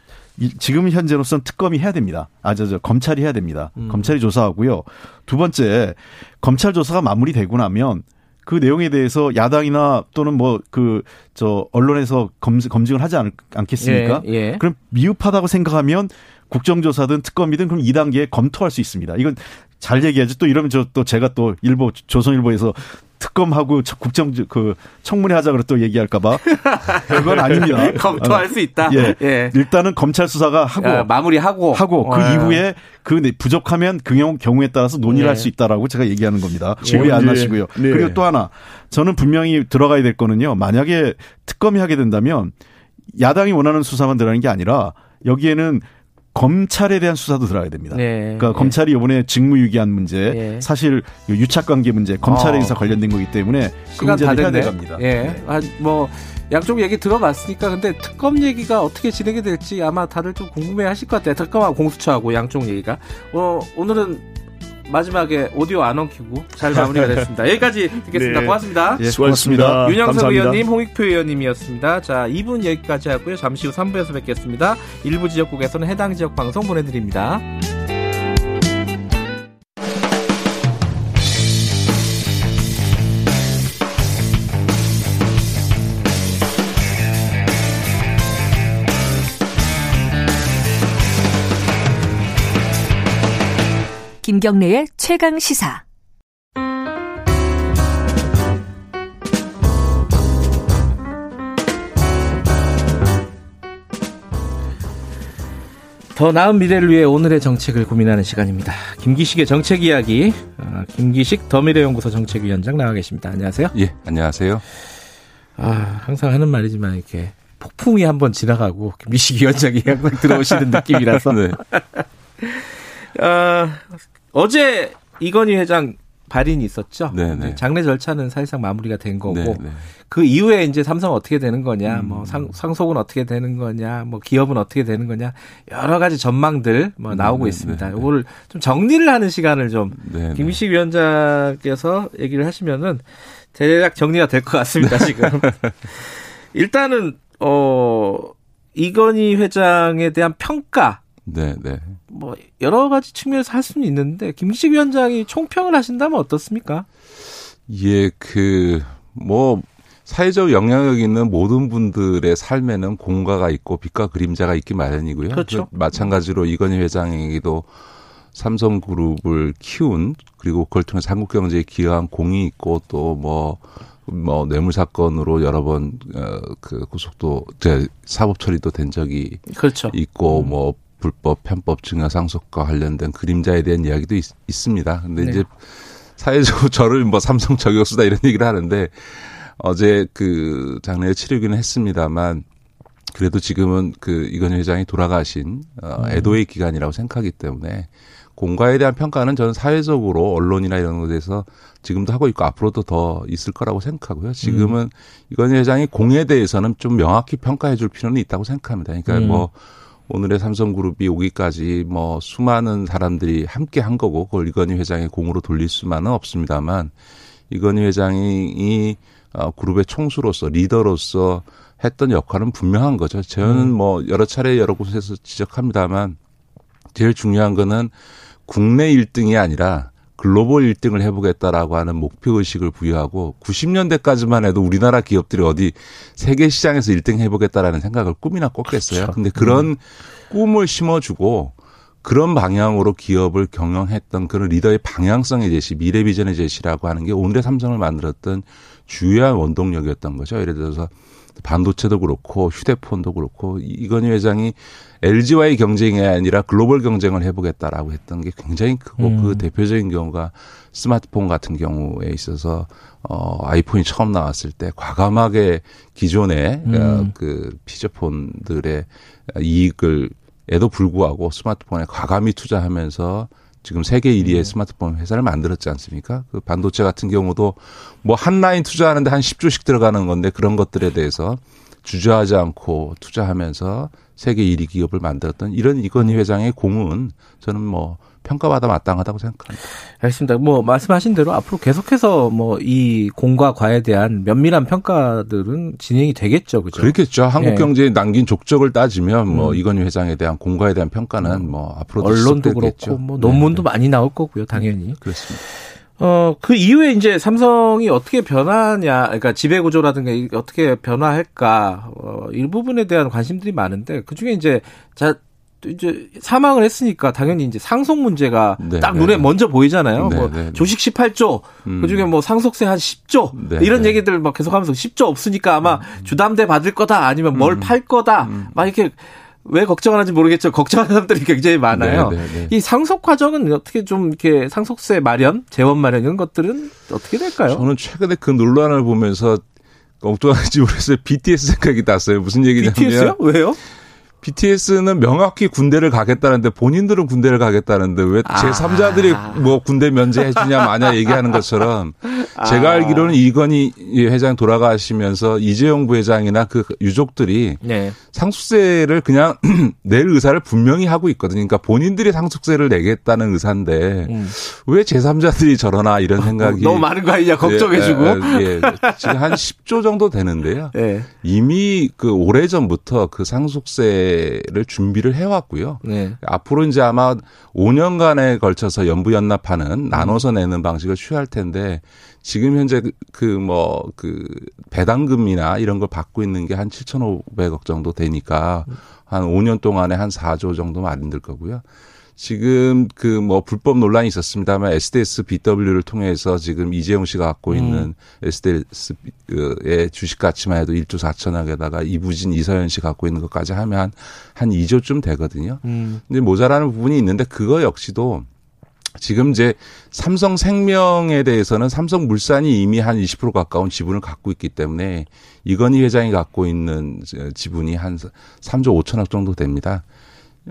지금 현재로서는 특검이 해야 됩니다. 아, 저, 저, 검찰이 해야 됩니다. 음. 검찰이 조사하고요. 두 번째, 검찰 조사가 마무리되고 나면 그 내용에 대해서 야당이나 또는 뭐 그, 저, 언론에서 검, 검증을 하지 않, 않겠습니까? 예. 예. 그럼 미흡하다고 생각하면 국정조사든 특검이든 그럼 2단계에 검토할 수 있습니다. 이건 잘 얘기하지. 또 이러면 저 또 제가 또 일보, 조선일보에서 특검하고 저- 국정 그 청문회 하자 그래 또 얘기할까봐 그건 아닙니다. 검토할 수 있다. 예. 예. 일단은 검찰 수사가 하고 아, 마무리하고 하고 그 어. 이후에 그 내- 부족하면 그 경우, 경우에 따라서 논의를 네. 할수 있다라고 제가 얘기하는 겁니다. 지금 오해 안 이제- 나시고요. 네. 그리고 또 하나 저는 분명히 들어가야 될 거는요. 만약에 특검이 하게 된다면 야당이 원하는 수사만 들어가는 게 아니라 여기에는 검찰에 대한 수사도 들어가야 됩니다. 네. 그러니까 예. 검찰이 이번에 직무유기한 문제, 예. 사실 유착관계 문제, 검찰의 어. 인사 관련된 거기 때문에 그 문제는 해야. 돼갑니다. 예. 네. 아, 뭐 양쪽 얘기 들어봤으니까 근데 특검 얘기가 어떻게 진행이 될지 아마 다들 좀 궁금해 하실 것 같아요. 특검하고 공수처하고 양쪽 얘기가. 어, 오늘은 마지막에 오디오 안 엉키고 잘 마무리가 됐습니다. 여기까지 듣겠습니다. 네. 고맙습니다. 예, 수고하셨습니다. 윤영석 감사합니다. 의원님, 홍익표 의원님이었습니다. 자, 2분 여기까지 하고요. 잠시 후 3부에서 뵙겠습니다. 일부 지역국에서는 해당 지역 방송 보내드립니다. 김경래의 최강 시사. 더 나은 미래를 위해 오늘의 정책을 고민하는 시간입니다. 김기식의 정책 이야기, 아, 김기식 더미래연구소 정책위원장 나와 계십니다. 안녕하세요. 예, 안녕하세요. 아, 항상 하는 말이지만 이렇게 폭풍이 한번 지나가고 김기식 위원장이 항상 들어오시는 느낌이라서. 네. 아, 어제 이건희 회장 발인이 있었죠. 네, 네. 장례 절차는 사실상 마무리가 된 거고 네, 네. 그 이후에 이제 삼성 어떻게 되는 거냐, 음. 뭐 상, 상속은 어떻게 되는 거냐, 뭐 기업은 어떻게 되는 거냐 여러 가지 전망들 뭐 나오고 네, 있습니다. 네, 네. 이거를 좀 정리를 하는 시간을 좀. 김희식 위원장께서 얘기를 하시면은 대략 정리가 될 것 같습니다. 지금 일단은 어 이건희 회장에 대한 평가 네, 네. 뭐 여러 가지 측면에서 할 수는 있는데 김기식 위원장이 총평을 하신다면 어떻습니까? 예, 그, 뭐, 사회적 영향력 있는 모든 분들의 삶에는 공과가 있고 빛과 그림자가 있기 마련이고요. 그렇죠. 그 마찬가지로 이건희 회장에게도 삼성그룹을 키운 그리고 그걸 통해 서 한국 경제에 기여한 공이 있고 또뭐 뭐 뇌물 사건으로 여러 번그 구속도 제 사법 처리도 된 적이 그렇죠. 있고 뭐 불법 편법 증여 상속과 관련된 그림자에 대한 이야기도 있, 습니다 근데 네. 이제 사회적으로 저를 뭐 삼성 저격수다 이런 얘기를 하는데 어제 그 장례를 치르기는 했습니다만 그래도 지금은 그 이건희 회장이 돌아가신 어, 애도의 기간이라고 생각하기 때문에 공과에 대한 평가는 저는 사회적으로 언론이나 이런 것에서 지금도 하고 있고 앞으로도 더 있을 거라고 생각하고요. 지금은 이건희 회장이 공에 대해서는 좀 명확히 평가해 줄 필요는 있다고 생각합니다. 그러니까 음. 뭐 오늘의 삼성그룹이 오기까지 뭐 수많은 사람들이 함께 한 거고 그걸 이건희 회장의 공으로 돌릴 수만은 없습니다만 이건희 회장이 이 어, 그룹의 총수로서 리더로서 했던 역할은 분명한 거죠. 저는 뭐 여러 차례 여러 곳에서 지적합니다만 제일 중요한 거는 국내 1등이 아니라 글로벌 1등을 해보겠다라고 하는 목표 의식을 부여하고 90년대까지만 해도 우리나라 기업들이 어디 세계 시장에서 1등 해보겠다라는 생각을 꿈이나 꿨겠어요. 그렇죠. 근데 그런 꿈을 심어주고 그런 방향으로 기업을 경영했던 그런 리더의 방향성의 제시, 미래 비전의 제시라고 하는 게 오늘의 삼성을 만들었던 주요한 원동력이었던 거죠. 예를 들어서 반도체도 그렇고 휴대폰도 그렇고 이- 이건희 회장이 LG와의 경쟁이 아니라 글로벌 경쟁을 해보겠다라고 했던 게 굉장히 크고 음. 그 대표적인 경우가 스마트폰 같은 경우에 있어서 어 아이폰이 처음 나왔을 때 과감하게 기존의 음. 어, 그 피처폰들의 이익을 에도 불구하고 스마트폰에 과감히 투자하면서 지금 세계 1위의 스마트폰 회사를 만들었지 않습니까? 그 반도체 같은 경우도 뭐 한 라인 투자하는데 한 10조씩 들어가는 건데 그런 것들에 대해서 주저하지 않고 투자하면서 세계 1위 기업을 만들었던 이런 이건희 회장의 공은 저는 뭐 평가받아 마땅하다고 생각합니다. 알겠습니다. 뭐 말씀하신 대로 앞으로 계속해서 뭐 이 공과 과에 대한 면밀한 평가들은 진행이 되겠죠, 그죠? 그렇겠죠. 한국 예. 경제에 남긴 족적을 따지면 뭐 음. 이건희 회장에 대한 공과에 대한 평가는 뭐 앞으로도 언론도. 그렇고 뭐 네, 논문도 네. 많이 나올 거고요, 당연히. 그렇습니다. 어, 그 이후에 이제 삼성이 어떻게 변하냐, 그러니까 지배 구조라든가 이게 어떻게 변화할까, 어, 이 부분에 대한 관심들이 많은데, 그 중에 이제, 자, 또 이제 사망을 했으니까 당연히 이제 상속 문제가 네, 딱 네, 눈에 네. 먼저 보이잖아요. 네, 뭐 네, 네. 조식 18조, 음. 그 중에 뭐 상속세 한 10조, 네, 이런 네. 얘기들 막 계속 하면서 10조 없으니까 아마 주담대 받을 거다, 아니면 음. 뭘팔 거다, 막 이렇게 왜 걱정하는지 모르겠죠. 걱정하는 사람들이 굉장히 많아요. 네, 네, 네. 이 상속 과정은 어떻게 좀 이렇게 상속세 마련, 재원 마련 이런 것들은 어떻게 될까요? 저는 최근에 그 논란을 보면서 엉뚱한지 모르겠어요. BTS 생각이 났어요. 무슨 얘기냐면 BTS요? 왜요? BTS는 명확히 군대를 가겠다는데 본인들은 군대를 가겠다는데 왜 아. 제3자들이 뭐 군대 면제해 주냐 마냐 얘기하는 것처럼 아. 제가 알기로는 이건희 회장 돌아가시면서 이재용 부회장이나 그 유족들이 네. 상속세를 그냥 낼 의사를 분명히 하고 있거든요. 그러니까 본인들이 상속세를 내겠다는 의사인데 음. 왜 제3자들이 저러나 이런 생각이 너무 많은 거 아니냐 걱정해 주고. 예, 예, 예. 지금 한 10조 정도 되는데요. 네. 이미 그 오래 전부터 그 상속세 를 준비를 해왔고요. 네. 앞으로 이제 아마 5년간에 걸쳐서 연부 연납하는 나눠서 내는 방식을 취할 텐데 지금 현재 그 뭐그 배당금이나 이런 걸 받고 있는 게 한 7,500억 정도 되니까 한 5년 동안에 한 4조 정도 마련될 거고요. 지금 그 뭐 불법 논란이 있었습니다만 SDS BW를 통해서 지금 이재용 씨가 갖고 있는 SDS의 주식 가치만 해도 1조 4천억에다가 이부진 이서연 씨 갖고 있는 것까지 하면 한, 한 2조쯤 되거든요. 음. 근데 모자라는 부분이 있는데 그거 역시도 지금 이제 삼성 생명에 대해서는 삼성 물산이 이미 한 20% 가까운 지분을 갖고 있기 때문에 이건희 회장이 갖고 있는 지분이 한 3조 5천억 정도 됩니다.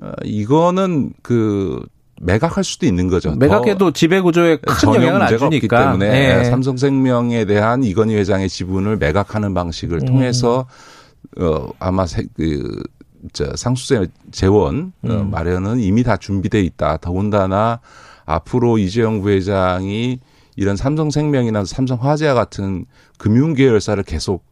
어, 이거는 그 매각할 수도 있는 거죠. 매각해도 지배 구조에 큰 영향을 안 주니까. 때문에 네. 삼성생명에 대한 이건희 회장의 지분을 매각하는 방식을 음. 통해서 어 아마 세, 그, 저 상수세 재원 어, 음. 마련은 이미 다 준비돼 있다. 더군다나 앞으로 이재용 부회장이 이런 삼성생명이나 삼성화재와 같은 금융계열사를 계속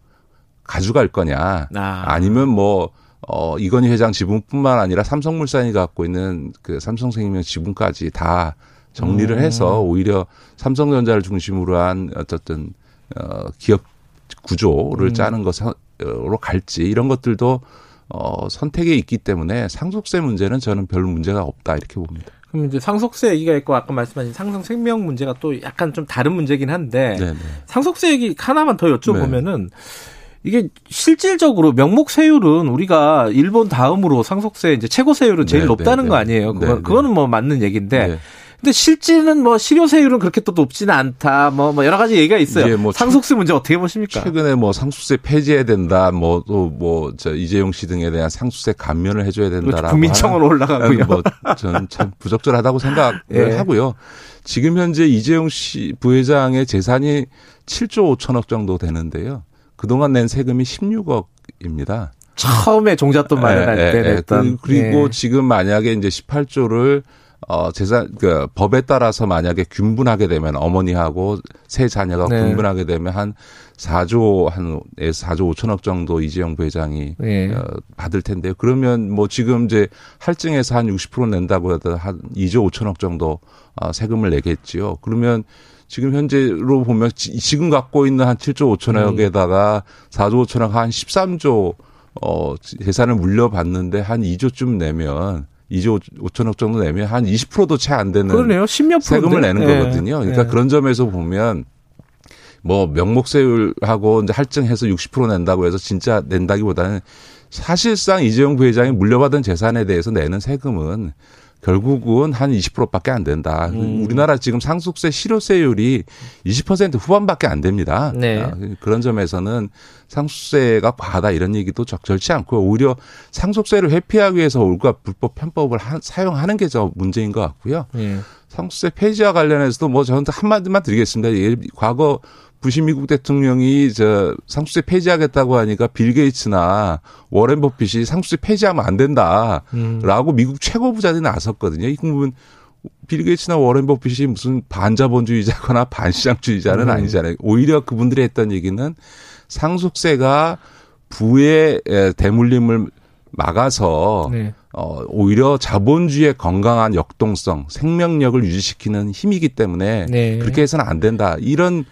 가져갈 거냐, 아. 아니면 뭐 어, 이건희 회장 지분뿐만 아니라 삼성물산이 갖고 있는 그 삼성생명 지분까지 다 정리를 음. 해서 오히려 삼성전자를 중심으로 한 어쨌든 어, 기업 구조를 음. 짜는 것으로 갈지 이런 것들도 어, 선택에 있기 때문에 상속세 문제는 저는 별 문제가 없다 이렇게 봅니다. 그럼 이제 상속세 얘기가 있고 아까 말씀하신 상성생명 문제가 또 약간 좀 다른 문제긴 한데 네, 네. 상속세 얘기 하나만 더 여쭤보면은 이게 실질적으로 명목 세율은 우리가 일본 다음으로 상속세 이제 최고 세율은 제일 네, 높다는 네, 거 네. 아니에요. 그거 네, 네. 그거는 뭐 맞는 얘기인데 네. 근데 실질은 뭐 실효 세율은 그렇게 또 높지는 않다. 뭐, 뭐 여러 가지 얘기가 있어요. 뭐 상속세 문제 어떻게 보십니까? 최근에 뭐 상속세 폐지해야 된다, 뭐 또 뭐 저 이재용 씨 등에 대한 상속세 감면을 해줘야 된다라고. 국민청원 올라가고요. 뭐 저는 참 부적절하다고 생각을 예. 하고요. 지금 현재 이재용 씨 부회장의 재산이 7조 5천억 정도 되는데요. 그동안 낸 세금이 16억입니다. 처음에 종잣돈 마련할 예, 때 예, 예. 냈던 그- 그리고 예. 지금 만약에 이제 18조를 어 재산 그 법에 따라서 만약에 균분하게 되면 어머니하고 세 자녀가 네. 분분하게 되면 한 4조 한 4조 5천억 정도 이재용 부회장이 예. 어, 받을 텐데요. 그러면 뭐 지금 이제 할증에서 한 60% 낸다고 해도 한 2조 5천억 정도 어, 세금을 내겠지요. 그러면 지금 현재로 보면 지- 지금 갖고 있는 한 7조 5천억에다가 4조 5천억 한 13조 어 재산을 물려받는데 한 2조쯤 내면 2조 5천억 정도 내면 한 20%도 채 안 되는 그러네요. 10몇 세금을? 내는 예. 거거든요. 그러니까 예. 그런 점에서 보면 뭐 명목세율하고 이제 할증해서 60% 낸다고 해서 진짜 낸다기보다는 사실상 이재용 부회장이 물려받은 재산에 대해서 내는 세금은 결국은 한 20%밖에 안 된다. 음. 우리나라 지금 상속세 실효세율이 20% 후반밖에 안 됩니다. 네. 아, 그런 점에서는 상속세가 과하다 이런 얘기도 적절치 않고요. 오히려 상속세를 회피하기 위해서 올가 불법 편법을 한- 사용하는 게 저 문제인 것 같고요. 예. 상속세 폐지와 관련해서도 뭐 저는 한마디만 드리겠습니다. 예, 과거 부시 미국 대통령이 저 상속세 폐지하겠다고 하니까 빌 게이츠나 워렌 버핏이 상속세 폐지하면 안 된다라고 미국 최고 부자들이 나섰거든요. 이 부분 빌 게이츠나 워렌 버핏이 무슨 반자본주의자거나 반시장주의자는 음. 아니잖아요. 오히려 그분들이 했던 얘기는 상속세가 부의 에, 대물림을 막아서 네. 어, 오히려 자본주의의 건강한 역동성, 생명력을 유지시키는 힘이기 때문에 네. 그렇게 해서는 안 된다. 이런 어,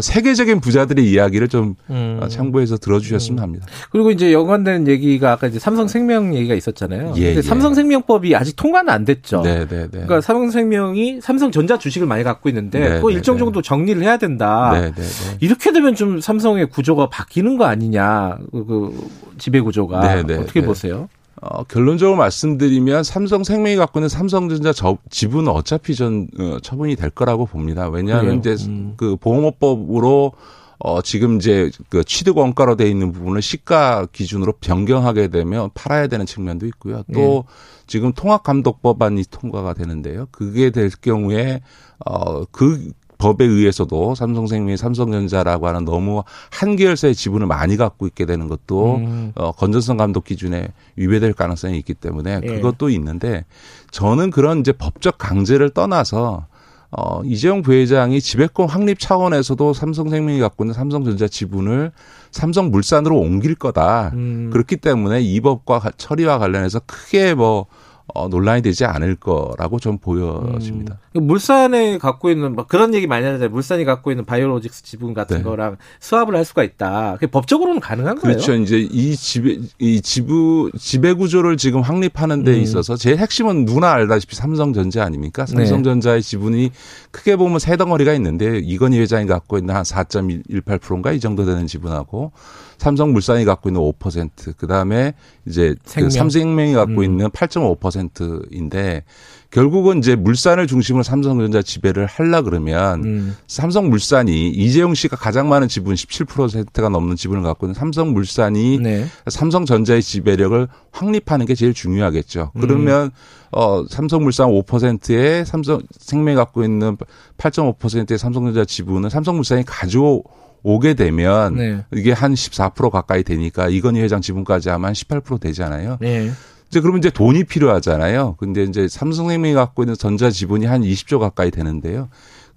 세계적인 부자들의 이야기를 좀 음. 어, 참고해서 들어주셨으면 합니다. 그리고 이제 연관된 얘기가 아까 이제 삼성생명 얘기가 있었잖아요. 예, 예. 삼성생명법이 아직 통과는 안 됐죠. 네, 네, 네. 그러니까 삼성생명이 삼성전자 주식을 많이 갖고 있는데 네, 그거 네, 일정 네. 정도 정리를 해야 된다. 네, 네, 네. 이렇게 되면 좀 삼성의 구조가 바뀌는 거 아니냐. 그, 그 지배 구조가 네, 네, 어떻게 네. 보세요? 어, 결론적으로 말씀드리면 삼성생명이 갖고 있는 삼성전자 저, 지분은 어차피 전 어, 처분이 될 거라고 봅니다. 왜냐하면 그래요? 이제 음. 그 보험업법으로 어, 지금 이제 그 취득 원가로 돼 있는 부분을 시가 기준으로 변경하게 되면 팔아야 되는 측면도 있고요. 또 지금 통합 감독 법안이 통과가 되는데요. 그게 될 경우에 어, 그 법에 의해서도 삼성생명이 삼성전자라고 하는 너무 한 계열사의 지분을 많이 갖고 있게 되는 것도 음. 어, 건전성 감독 기준에 위배될 가능성이 있기 때문에 예. 그것도 있는데 저는 그런 이제 법적 강제를 떠나서 어, 이재용 부회장이 지배권 확립 차원에서도 삼성생명이 갖고 있는 삼성전자 지분을 삼성물산으로 옮길 거다. 음. 그렇기 때문에 이 법과 가- 처리와 관련해서 크게 뭐 어, 논란이 되지 않을 거라고 좀 보여집니다. 음. 물산에 갖고 있는 막 그런 얘기 많이 하잖아요. 물산이 갖고 있는 바이오로직스 지분 같은 네. 거랑 수합을 할 수가 있다. 그게 법적으로는 가능한 그렇죠. 거예요? 이제 이 지배 이 지부 지배 구조를 지금 확립하는 데 음. 있어서 제일 핵심은 누구나 알다시피 삼성전자 아닙니까? 네. 삼성전자의 지분이 크게 보면 세 덩어리가 있는데 이건희 회장이 갖고 있는 한 4.18%인가 이 정도 되는 지분하고 삼성물산이 갖고 있는 5%, 그 다음에 이제 생명. 그 삼생명이 갖고 음. 있는 8.5%인데 결국은 이제 물산을 중심으로 삼성전자 지배를 하려 그러면 음. 삼성물산이 이재용 씨가 가장 많은 지분 17%가 넘는 지분을 갖고 있는 삼성물산이 네. 삼성전자의 지배력을 확립하는 게 제일 중요하겠죠. 음. 그러면 어 삼성물산 5%에 삼성 생명이 갖고 있는 8.5%의 삼성전자 지분을 삼성물산이 가져 오게 되면 네. 이게 한 14% 가까이 되니까 이건희 회장 지분까지 하면 한18% 되잖아요. 네. 이제 그러면 이제 돈이 필요하잖아요. 근데 이제 삼성생명이 갖고 있는 전자 지분이 한 20조 가까이 되는데요.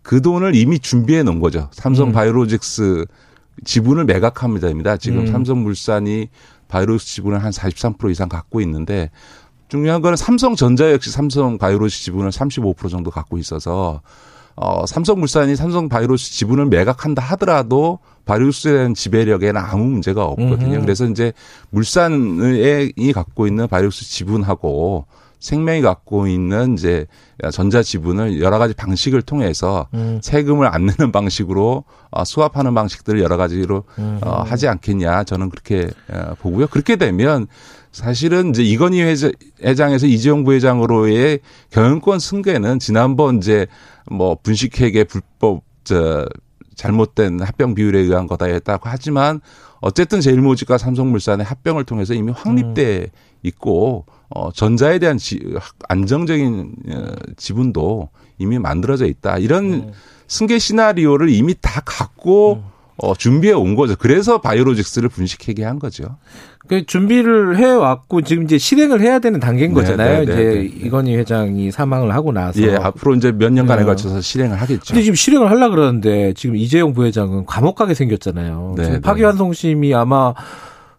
그 돈을 이미 준비해 놓은 거죠. 삼성 음. 바이오로직스 지분을 매각합니다입니다. 지금 음. 삼성물산이 바이오로직스 지분을 한 43% 이상 갖고 있는데 중요한 거는 삼성전자 역시 삼성 바이오로직스 지분을 35% 정도 갖고 있어서 어, 삼성물산이 삼성 바이오로스 지분을 매각한다 하더라도 바이오로스에 대한 지배력에는 아무 문제가 없거든요. 음흠. 그래서 이제 물산이 갖고 있는 바이오로스 지분하고 생명이 갖고 있는 이제 전자 지분을 여러 가지 방식을 통해서 음. 세금을 안 내는 방식으로 어, 수합하는 방식들을 여러 가지로 음. 어, 하지 않겠냐 저는 그렇게 어, 보고요. 그렇게 되면 사실은 이제 이건희 회장- 회장에서 이재용 부회장으로의 경영권 승계는 지난번 이제 뭐 분식회계 불법 저 잘못된 합병 비율에 의한 거다 했다고 하지만 어쨌든 제일모직과 삼성물산의 합병을 통해서 이미 확립돼 있고 어 전자에 대한 지, 안정적인 어, 지분도 이미 만들어져 있다. 이런 승계 시나리오를 이미 다 갖고 어 준비해 온 거죠. 그래서 바이오로직스를 분식회계 한 거죠. 그 준비를 해 왔고 지금 이제 실행을 해야 되는 단계인 네, 거잖아요. 네, 네, 이제 네, 네. 이건희 회장이 사망을 하고 나서. 예, 앞으로 이제 몇 년간에 네. 걸쳐서 실행을 하겠죠. 근데 지금 실행을 하려 그러는데 지금 이재용 부회장은 감옥 가게 생겼잖아요. 네. 파기환송심이 아마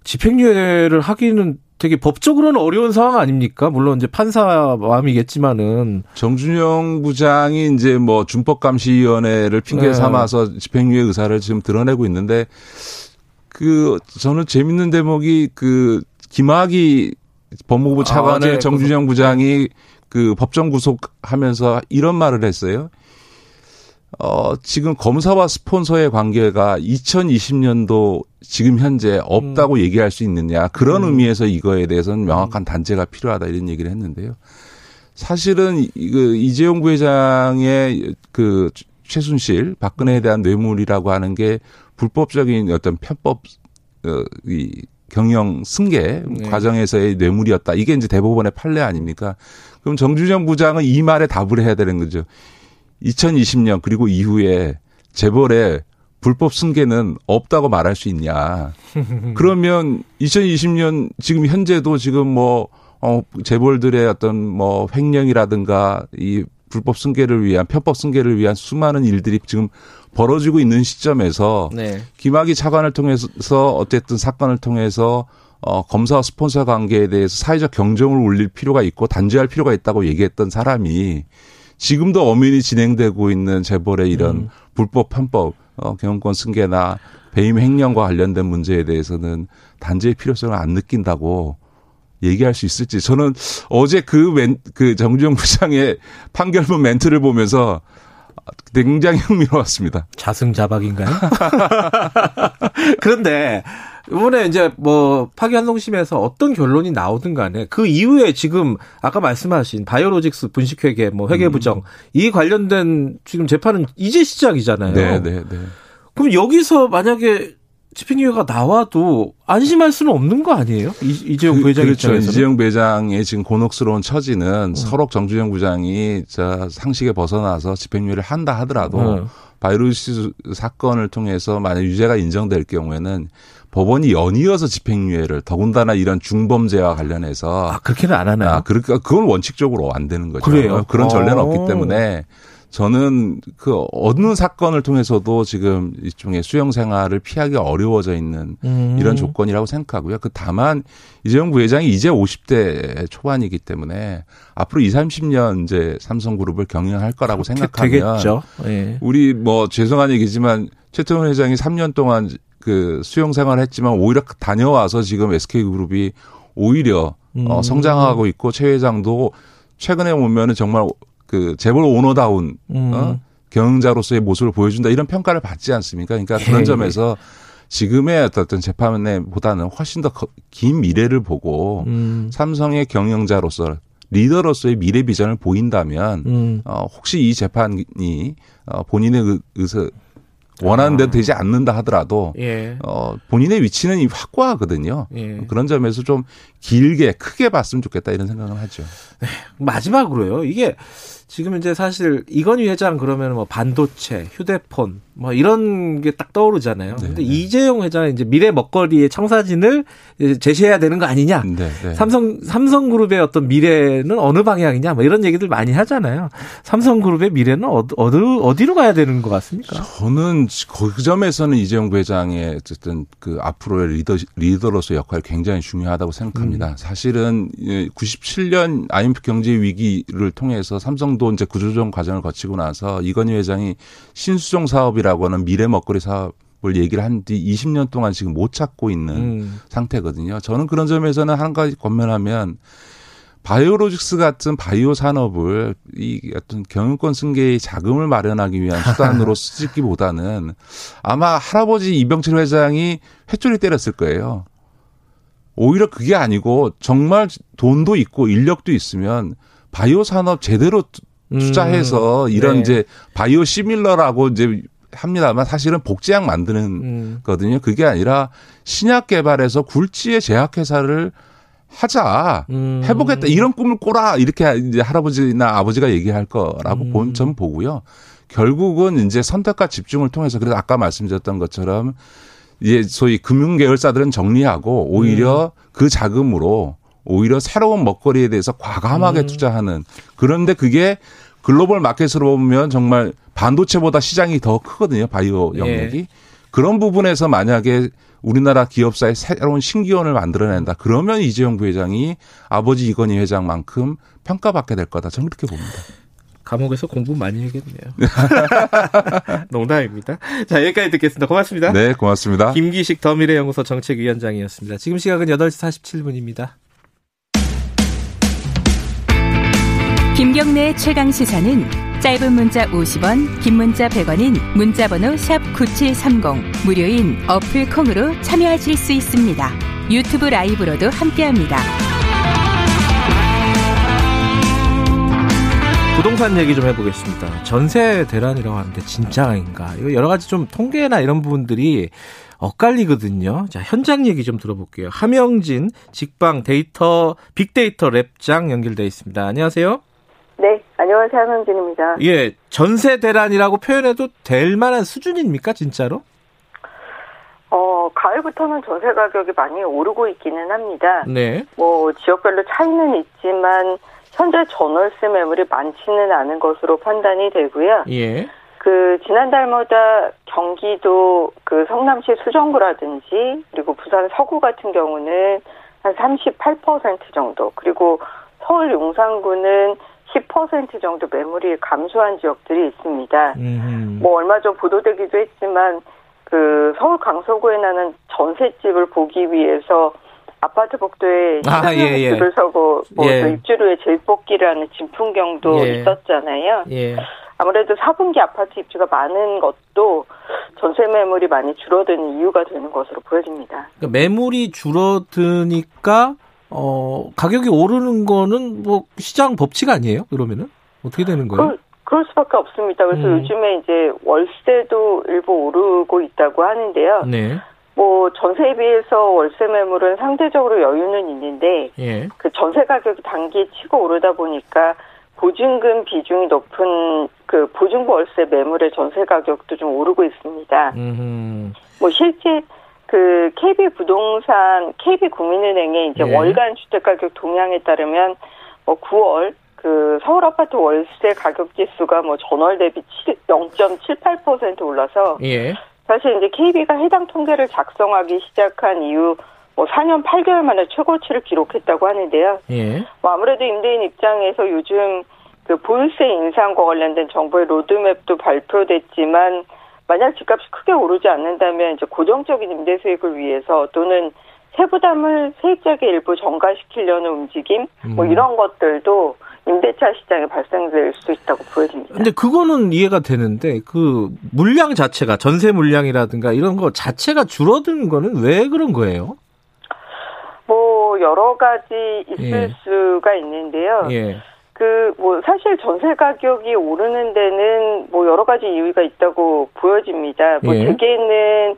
집행유예를 하기는 되게 법적으로는 어려운 상황 아닙니까? 물론 이제 판사 마음이겠지만은 정준영 부장이 이제 뭐 준법감시위원회를 핑계 네. 삼아서 집행유예 의사를 지금 드러내고 있는데 그 저는 재밌는 대목이 그 김학의 법무부 아, 차관을 네. 정준영 부장이 그 법정 구속하면서 이런 말을 했어요. 어, 지금 검사와 스폰서의 관계가 2020년도 지금 현재 없다고 얘기할 수 있느냐. 그런 음. 의미에서 이거에 대해서는 명확한 단죄가 필요하다 이런 얘기를 했는데요. 사실은 이- 그 이재용 부회장의 그 최순실 박근혜에 대한 뇌물이라고 하는 게 불법적인 어떤 편법 어, 이 경영 승계 네. 과정에서의 뇌물이었다. 이게 이제 대법원의 판례 아닙니까? 그럼 정준영 부장은 이 말에 답을 해야 되는 거죠. 2020년 그리고 이후에 재벌에 불법 승계는 없다고 말할 수 있냐. 그러면 2020년 지금 현재도 지금 뭐, 어, 재벌들의 어떤 뭐 횡령이라든가 이 불법 승계를 위한 편법 승계를 위한 수많은 일들이 지금 벌어지고 있는 시점에서 네. 김학의 차관을 통해서 어쨌든 사건을 통해서 어, 검사와 스폰서 관계에 대해서 사회적 경종을 울릴 필요가 있고 단죄할 필요가 있다고 얘기했던 사람이 지금도 엄연히 진행되고 있는 재벌의 이런 음. 불법 편법 어, 경영권 승계나 배임 횡령과 관련된 문제에 대해서는 단죄의 필요성을 안 느낀다고 얘기할 수 있을지 저는 어제 그, 멘, 그 정주영 부장의 판결문 멘트를 보면서 굉장히 흥미로웠습니다. 자승자박인가요? 그런데 이번에 이제 뭐 파기환송심에서 어떤 결론이 나오든 간에 그 이후에 지금 아까 말씀하신 바이오로직스 분식회계 뭐 회계부정 이 관련된 지금 재판은 이제 시작이잖아요. 네, 네, 네. 그럼 여기서 만약에 집행유예가 나와도 안심할 수는 없는 거 아니에요? 이, 이재용 그, 부회장 그렇죠. 입장에서는. 이재용 부회장의 지금 곤혹스러운 처지는 서로 정주영 부장이 저 상식에 벗어나서 집행유예를 한다 하더라도 어. 바이러스 사건을 통해서 만약 유죄가 인정될 경우에는 법원이 연이어서 집행유예를 더군다나 이런 중범죄와 관련해서 아 그렇게는 안 하나요? 아, 그러니까 그건 원칙적으로 안 되는 거죠. 그래요? 그런 전례는 어. 없기 때문에 저는 그 어느 사건을 통해서도 지금 일종의 수용 생활을 피하기 어려워져 있는 음. 이런 조건이라고 생각하고요. 그 다만 이재용 부회장이 이제 50대 초반이기 때문에 앞으로 2, 30년 이제 삼성그룹을 경영할 거라고 생각하면 되겠죠. 예. 우리 뭐 죄송한 얘기지만 최태원 회장이 3년 동안 그 수용 생활을 했지만 오히려 다녀와서 지금 SK그룹이 오히려 어, 음. 성장하고 있고 최 회장도 최근에 보면은 정말 그 재벌 오너다운 음. 어? 경영자로서의 모습을 보여준다 이런 평가를 받지 않습니까? 그러니까 그런 예. 점에서 지금의 어떤 재판보다는 훨씬 더 긴 미래를 보고 음. 삼성의 경영자로서 리더로서의 미래 비전을 보인다면 음. 어, 혹시 이 재판이 어, 본인의 의- 의사 원하는 대로 되지 않는다 하더라도 예. 어, 본인의 위치는 이 확고하거든요. 예. 그런 점에서 좀 길게 크게 봤으면 좋겠다 이런 생각을 하죠. 마지막으로요. 이게 지금 이제 사실 이건희 회장 그러면 뭐 반도체, 휴대폰 뭐 이런 게 딱 떠오르잖아요. 네, 근데 네. 이재용 회장은 이제 미래 먹거리의 청사진을 제시해야 되는 거 아니냐. 네, 네. 삼성 삼성그룹의 어떤 미래는 어느 방향이냐 뭐 이런 얘기들 많이 하잖아요. 삼성그룹의 미래는 어디 어디 어디로 가야 되는 것 같습니까? 저는 그 점에서는 이재용 부회장의 어쨌든 그 앞으로의 리더 리더로서 역할이 굉장히 중요하다고 생각합니다. 사실은 97년 IMF 경제 위기를 통해서 삼성도 이제 구조조정 과정을 거치고 나서 이건희 회장이 신수종 사업이 라고 하는 미래 먹거리 사업을 얘기를 한 뒤 20년 동안 지금 못 찾고 있는 음. 상태거든요. 저는 그런 점에서는 한 가지 권면하면 바이오로직스 같은 바이오 산업을 이 어떤 경영권 승계의 자금을 마련하기 위한 수단으로 쓰기보다는 아마 할아버지 이병철 회장이 회초리 때렸을 거예요. 오히려 그게 아니고 정말 돈도 있고 인력도 있으면 바이오 산업 제대로 투자해서 이런 네. 이제 바이오 시밀러라고 이제 합니다만 사실은 복제약 만드는 음. 거든요. 그게 아니라 신약 개발해서 굴지의 제약회사를 하자. 음. 해보겠다. 이런 꿈을 꿔라. 이렇게 이제 할아버지나 아버지가 얘기할 거라고 음. 본점 보고요. 결국은 이제 선택과 집중을 통해서 그래서 아까 말씀드렸던 것처럼 이제 소위 금융 계열사들은 정리하고 오히려 음. 그 자금으로 오히려 새로운 먹거리에 대해서 과감하게 음. 투자하는 그런데 그게 글로벌 마켓으로 보면 정말 반도체보다 시장이 더 크거든요. 바이오 예. 영역이. 그런 부분에서 만약에 우리나라 기업사의 새로운 신기원을 만들어낸다. 그러면 이재용 부회장이 아버지 이건희 회장만큼 평가받게 될 거다. 저는 그렇게 봅니다. 감옥에서 공부 많이 하겠네요. 농담입니다. 자, 여기까지 듣겠습니다. 고맙습니다. 네, 고맙습니다. 김기식 더미래연구소 정책위원장이었습니다. 지금 시각은 8시 47분입니다. 김경래의 최강 시사는 짧은 문자 50원, 긴 문자 100원인 문자번호 샵 9730 무료인 어플 콩으로 참여하실 수 있습니다. 유튜브 라이브로도 함께합니다. 부동산 얘기 좀 해보겠습니다. 전세 대란이라고 하는데 진짜인가? 이거 여러 가지 좀 통계나 이런 부분들이 엇갈리거든요. 자, 현장 얘기 좀 들어볼게요. 함영진 직방 데이터 빅데이터 랩장 연결돼 있습니다. 안녕하세요. 네, 안녕하세요. 한원진입니다. 예, 전세 대란이라고 표현해도 될 만한 수준입니까, 진짜로? 어, 가을부터는 전세 가격이 많이 오르고 있기는 합니다. 네. 뭐, 지역별로 차이는 있지만, 현재 전월세 매물이 많지는 않은 것으로 판단이 되고요. 예. 그, 지난달마다 경기도 그 성남시 수정구라든지, 그리고 부산 서구 같은 경우는 한 38% 정도, 그리고 서울 용산구는 10% 정도 매물이 감소한 지역들이 있습니다. 음. 뭐 얼마 전 보도되기도 했지만 그 서울 강서구에 나는 전셋집을 보기 위해서 아파트 복도에 아, 예, 예. 줄을 서고 뭐 예. 입주를 위해 재뽑기라는 진풍경도 예. 있었잖아요. 예. 아무래도 4분기 아파트 입주가 많은 것도 전세 매물이 많이 줄어드는 이유가 되는 것으로 보여집니다. 그러니까 매물이 줄어드니까 어 가격이 오르는 거는 뭐 시장 법칙 아니에요? 그러면은 어떻게 되는 거예요? 그럴, 그럴 수밖에 없습니다. 그래서 음. 요즘에 이제 월세도 일부 오르고 있다고 하는데요. 네. 뭐 전세에 비해서 월세 매물은 상대적으로 여유는 있는데 예. 그 전세 가격이 단기에 치고 오르다 보니까 보증금 비중이 높은 그 보증부 월세 매물의 전세 가격도 좀 오르고 있습니다. 음. 뭐 실제 그 KB 부동산, KB 국민은행의 이제 예. 월간 주택 가격 동향에 따르면 뭐 9월 그그 서울 아파트 월세 가격 지수가 뭐 전월 대비 0.78% 올라서 예. 사실 이제 KB가 해당 통계를 작성하기 시작한 이후 뭐 4년 8개월 만에 최고치를 기록했다고 하는데요. 예. 뭐 아무래도 임대인 입장에서 요즘 그 보유세 인상과 관련된 정부의 로드맵도 발표됐지만 만약 집값이 크게 오르지 않는다면 이제 고정적인 임대 수익을 위해서 또는 세부담을 세입자에게 일부 전가시키려는 움직임 뭐 음. 이런 것들도 임대차 시장에 발생될 수 있다고 보여집니다. 근데 그거는 이해가 되는데 그 물량 자체가 전세 물량이라든가 이런 거 자체가 줄어드는 거는 왜 그런 거예요? 뭐 여러 가지 있을 예. 수가 있는데요. 예. 그 뭐 사실 전세 가격이 오르는 데는 뭐 여러 가지 이유가 있다고 보여집니다. 뭐 예. 대개는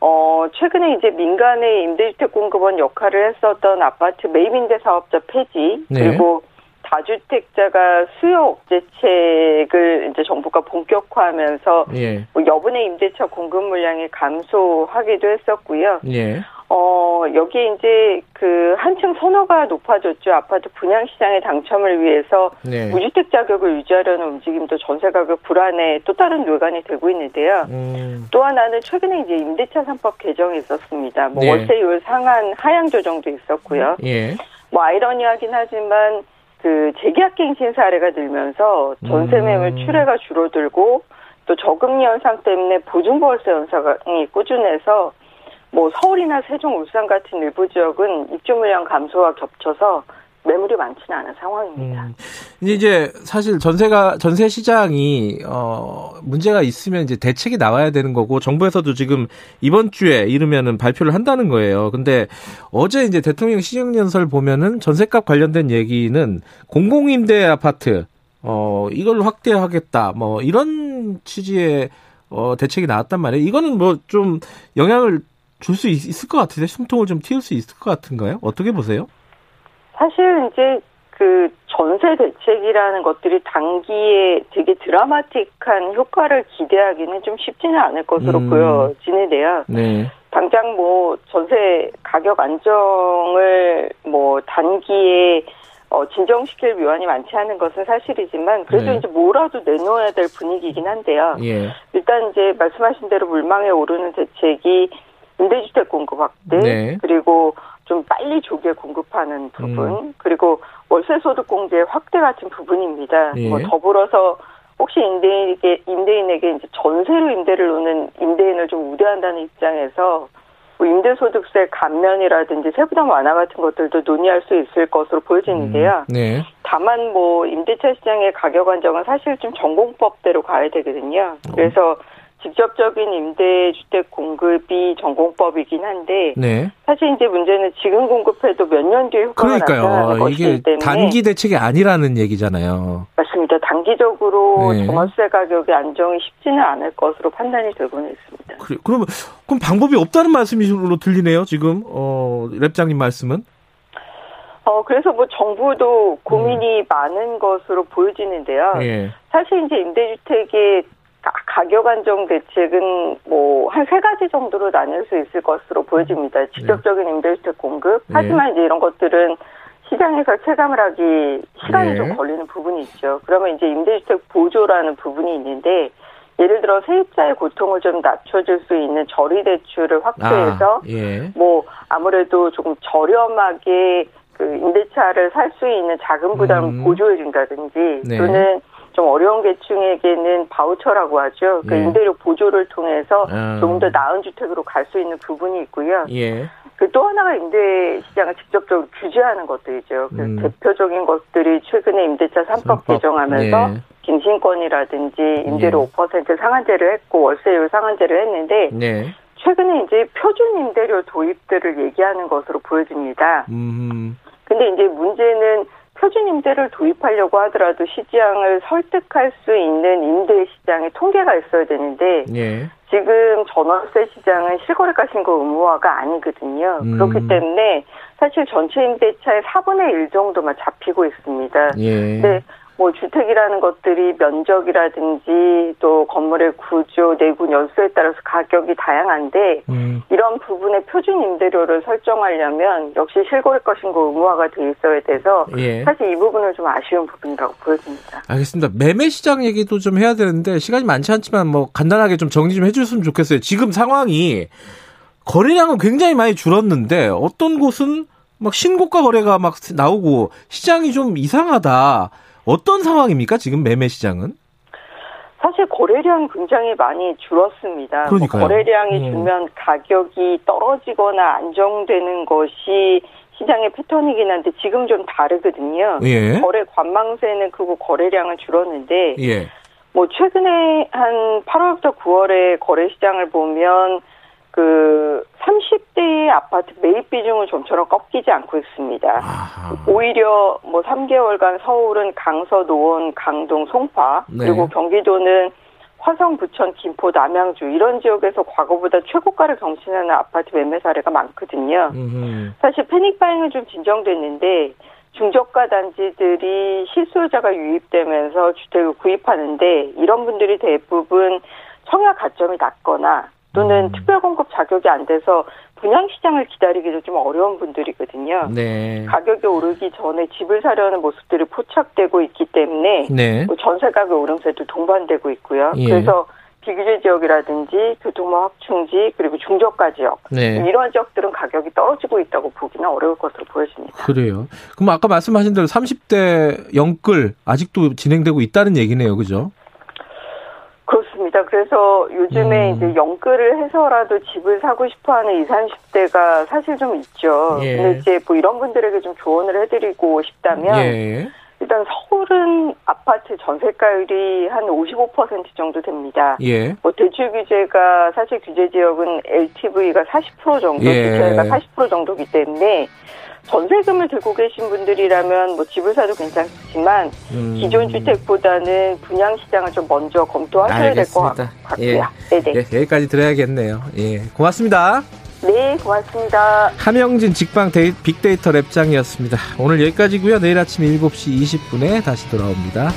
어 최근에 이제 민간의 임대주택 공급원 역할을 했었던 아파트 매입임대 사업자 폐지 네. 그리고 다주택자가 수요 억제책을 이제 정부가 본격화하면서 예. 뭐 여분의 임대차 공급 물량이 감소하기도 했었고요. 예. 어, 여기에 이제 그 한층 선호가 높아졌죠. 아파트 분양 시장의 당첨을 위해서 네. 무주택 자격을 유지하려는 움직임도 전세 가격 불안에 또 다른 뇌관이 되고 있는데요. 음. 또 하나는 최근에 이제 임대차 3법 개정이 있었습니다. 뭐 네. 월세율 상한 하향 조정도 있었고요. 예. 뭐 아이러니하긴 하지만 그 재계약 갱신 사례가 늘면서 전세 매물 음. 출회가 줄어들고 또 저금리 현상 때문에 보증보월세 현상이 꾸준해서 뭐 서울이나 세종, 울산 같은 일부 지역은 입주 물량 감소와 겹쳐서 매물이 많지는 않은 상황입니다. 음. 이제 사실 전세가 전세 시장이 어 문제가 있으면 이제 대책이 나와야 되는 거고 정부에서도 지금 이번 주에 이르면은 발표를 한다는 거예요. 근데 어제 이제 대통령 시정연설 보면은 전세값 관련된 얘기는 공공임대 아파트 어 이걸 확대하겠다 뭐 이런 취지의 어 대책이 나왔단 말이에요. 이거는 뭐 좀 영향을 줄 수 있을 것 같은데 숨통을 좀 틔울 수 있을 것 같은가요? 어떻게 보세요? 사실 이제 그 전세 대책이라는 것들이 단기에 되게 드라마틱한 효과를 기대하기는 좀 쉽지는 않을 것으로 음. 보여지는데요. 네. 당장 뭐 전세 가격 안정을 뭐 단기에 어, 진정시킬 묘안이 많지 않은 것은 사실이지만 그래도 네. 이제 뭐라도 내놓아야 될 분위기이긴 한데요. 예. 일단 이제 말씀하신 대로 물망에 오르는 대책이 임대주택 공급 확대 네. 그리고 좀 빨리 조기에 공급하는 부분 음. 그리고 월세 소득 공제 확대 같은 부분입니다. 예. 뭐 더불어서 혹시 임대인에게 임대인에게 이제 전세로 임대를 놓는 임대인을 좀 우대한다는 입장에서 뭐 임대소득세 감면이라든지 세부담 완화 같은 것들도 논의할 수 있을 것으로 보여지는데요. 네. 다만 뭐 임대차 시장의 가격 안정은 사실 좀 전공법대로 가야 되거든요. 그래서 직접적인 임대주택 공급이 전공법이긴 한데 네. 사실 이제 문제는 지금 공급해도 몇 년 뒤에 효과가 나타나는 것이기 때문에 단기 대책이 아니라는 얘기잖아요. 맞습니다. 단기적으로 네. 종합세 가격의 안정이 쉽지는 않을 것으로 판단이 되고는 있습니다. 그래, 그러면 그럼 방법이 없다는 말씀으로 들리네요. 지금 어, 랩장님 말씀은. 어 그래서 뭐 정부도 고민이 많은 것으로 보여지는데요. 음. 예. 사실 이제 임대주택의 가- 가격 안정 대책은 뭐 한 세 가지 정도로 나눌 수 있을 것으로 보여집니다. 직접적인 임대주택 공급. 네. 하지만 이제 이런 것들은 시장에서 체감을 하기 시간이 네. 좀 걸리는 부분이 있죠. 그러면 이제 임대주택 보조라는 부분이 있는데 예를 들어 세입자의 고통을 좀 낮춰줄 수 있는 저리 대출을 확대해서 아, 예. 뭐 아무래도 조금 저렴하게 그 임대차를 살 수 있는 자금 부담을 음. 보조해 준다든지 네. 또는 좀 어려운 계층에게는 바우처라고 하죠. 그 예. 임대료 보조를 통해서 아. 조금 더 나은 주택으로 갈 수 있는 부분이 있고요. 예. 그또 하나가 임대 시장을 직접적으로 규제하는 것들이죠. 그 음. 대표적인 것들이 최근에 임대차 3법 삼법. 개정하면서 네. 갱신권이라든지 임대료 예. 5% 상한제를 했고 월세율 상한제를 했는데 네. 최근에 이제 표준 임대료 도입들을 얘기하는 것으로 보여집니다. 음. 근데 이제 문제는 표준 임대를 도입하려고 하더라도 시장을 설득할 수 있는 임대 시장의 통계가 있어야 되는데 예. 지금 전월세 시장은 실거래가 신고 의무화가 아니거든요. 음. 그렇기 때문에 사실 전체 임대차의 4분의 1 정도만 잡히고 있습니다. 예. 근데 뭐 주택이라는 것들이 면적이라든지 또 건물의 구조, 내구 연수에 따라서 가격이 다양한데 음. 이런 부분의 표준 임대료를 설정하려면 역시 실거래 것인가 의무화가 돼 있어야 돼서 예. 사실 이 부분은 좀 아쉬운 부분이라고 보여집니다. 알겠습니다. 매매 시장 얘기도 좀 해야 되는데 시간이 많지 않지만 뭐 간단하게 좀 정리 좀 해줬으면 좋겠어요. 지금 상황이 거래량은 굉장히 많이 줄었는데 어떤 곳은 막 신고가 거래가 막 나오고 시장이 좀 이상하다. 어떤 상황입니까? 지금 매매 시장은? 사실 거래량이 굉장히 많이 줄었습니다. 뭐 그러니까요. 거래량이 음. 줄면 가격이 떨어지거나 안정되는 것이 시장의 패턴이긴 한데 지금 좀 다르거든요. 예. 거래 관망세는 크고 거래량은 줄었는데 예. 뭐 최근에 한 8월부터 9월에 거래 시장을 보면 그 30대의 아파트 매입 비중은 좀처럼 꺾이지 않고 있습니다. 오히려 뭐 3개월간 서울은 강서, 노원, 강동, 송파 네. 그리고 경기도는 화성, 부천, 김포, 남양주 이런 지역에서 과거보다 최고가를 경신하는 아파트 매매 사례가 많거든요. 음흠. 사실 패닉 바잉은 좀 진정됐는데 중저가 단지들이 실수요자가 유입되면서 주택을 구입하는데 이런 분들이 대부분 청약 가점이 낮거나 또는 특별 공급 자격이 안 돼서 분양 시장을 기다리기도 좀 어려운 분들이거든요. 네. 가격이 오르기 전에 집을 사려는 모습들이 포착되고 있기 때문에 네. 뭐 전세 가격 오름세도 동반되고 있고요. 예. 그래서 비규제 지역이라든지 교통망 확충지 그리고 중저가 지역 네. 이런 지역들은 가격이 떨어지고 있다고 보기는 어려울 것으로 보여집니다. 그래요. 그럼 아까 말씀하신 대로 30대 영끌 아직도 진행되고 있다는 얘기네요. 그죠? 그래서 요즘에 음. 이제 영끌을 해서라도 집을 사고 싶어하는 20, 30대가 사실 좀 있죠. 예. 근데 이제 뭐 이런 분들에게 좀 조언을 해드리고 싶다면 예. 일단 서울은 아파트 전세가율이 한 55% 정도 됩니다. 예. 뭐 대출 규제가 사실 규제 지역은 LTV가 40% 정도, 예. 주택가 40% 정도기 때문에 전세금을 들고 계신 분들이라면 뭐 집을 사도 괜찮지만 음. 기존 주택보다는 분양 시장을 좀 먼저 검토하셔야 될것 알겠습니다. 같고요. 네네. 예, 여기까지 들어야겠네요. 예. 고맙습니다. 네, 고맙습니다. 함영진 직방 데이, 빅데이터 lab장이었습니다. 오늘 여기까지고요. 내일 아침 7시 20분에 다시 돌아옵니다.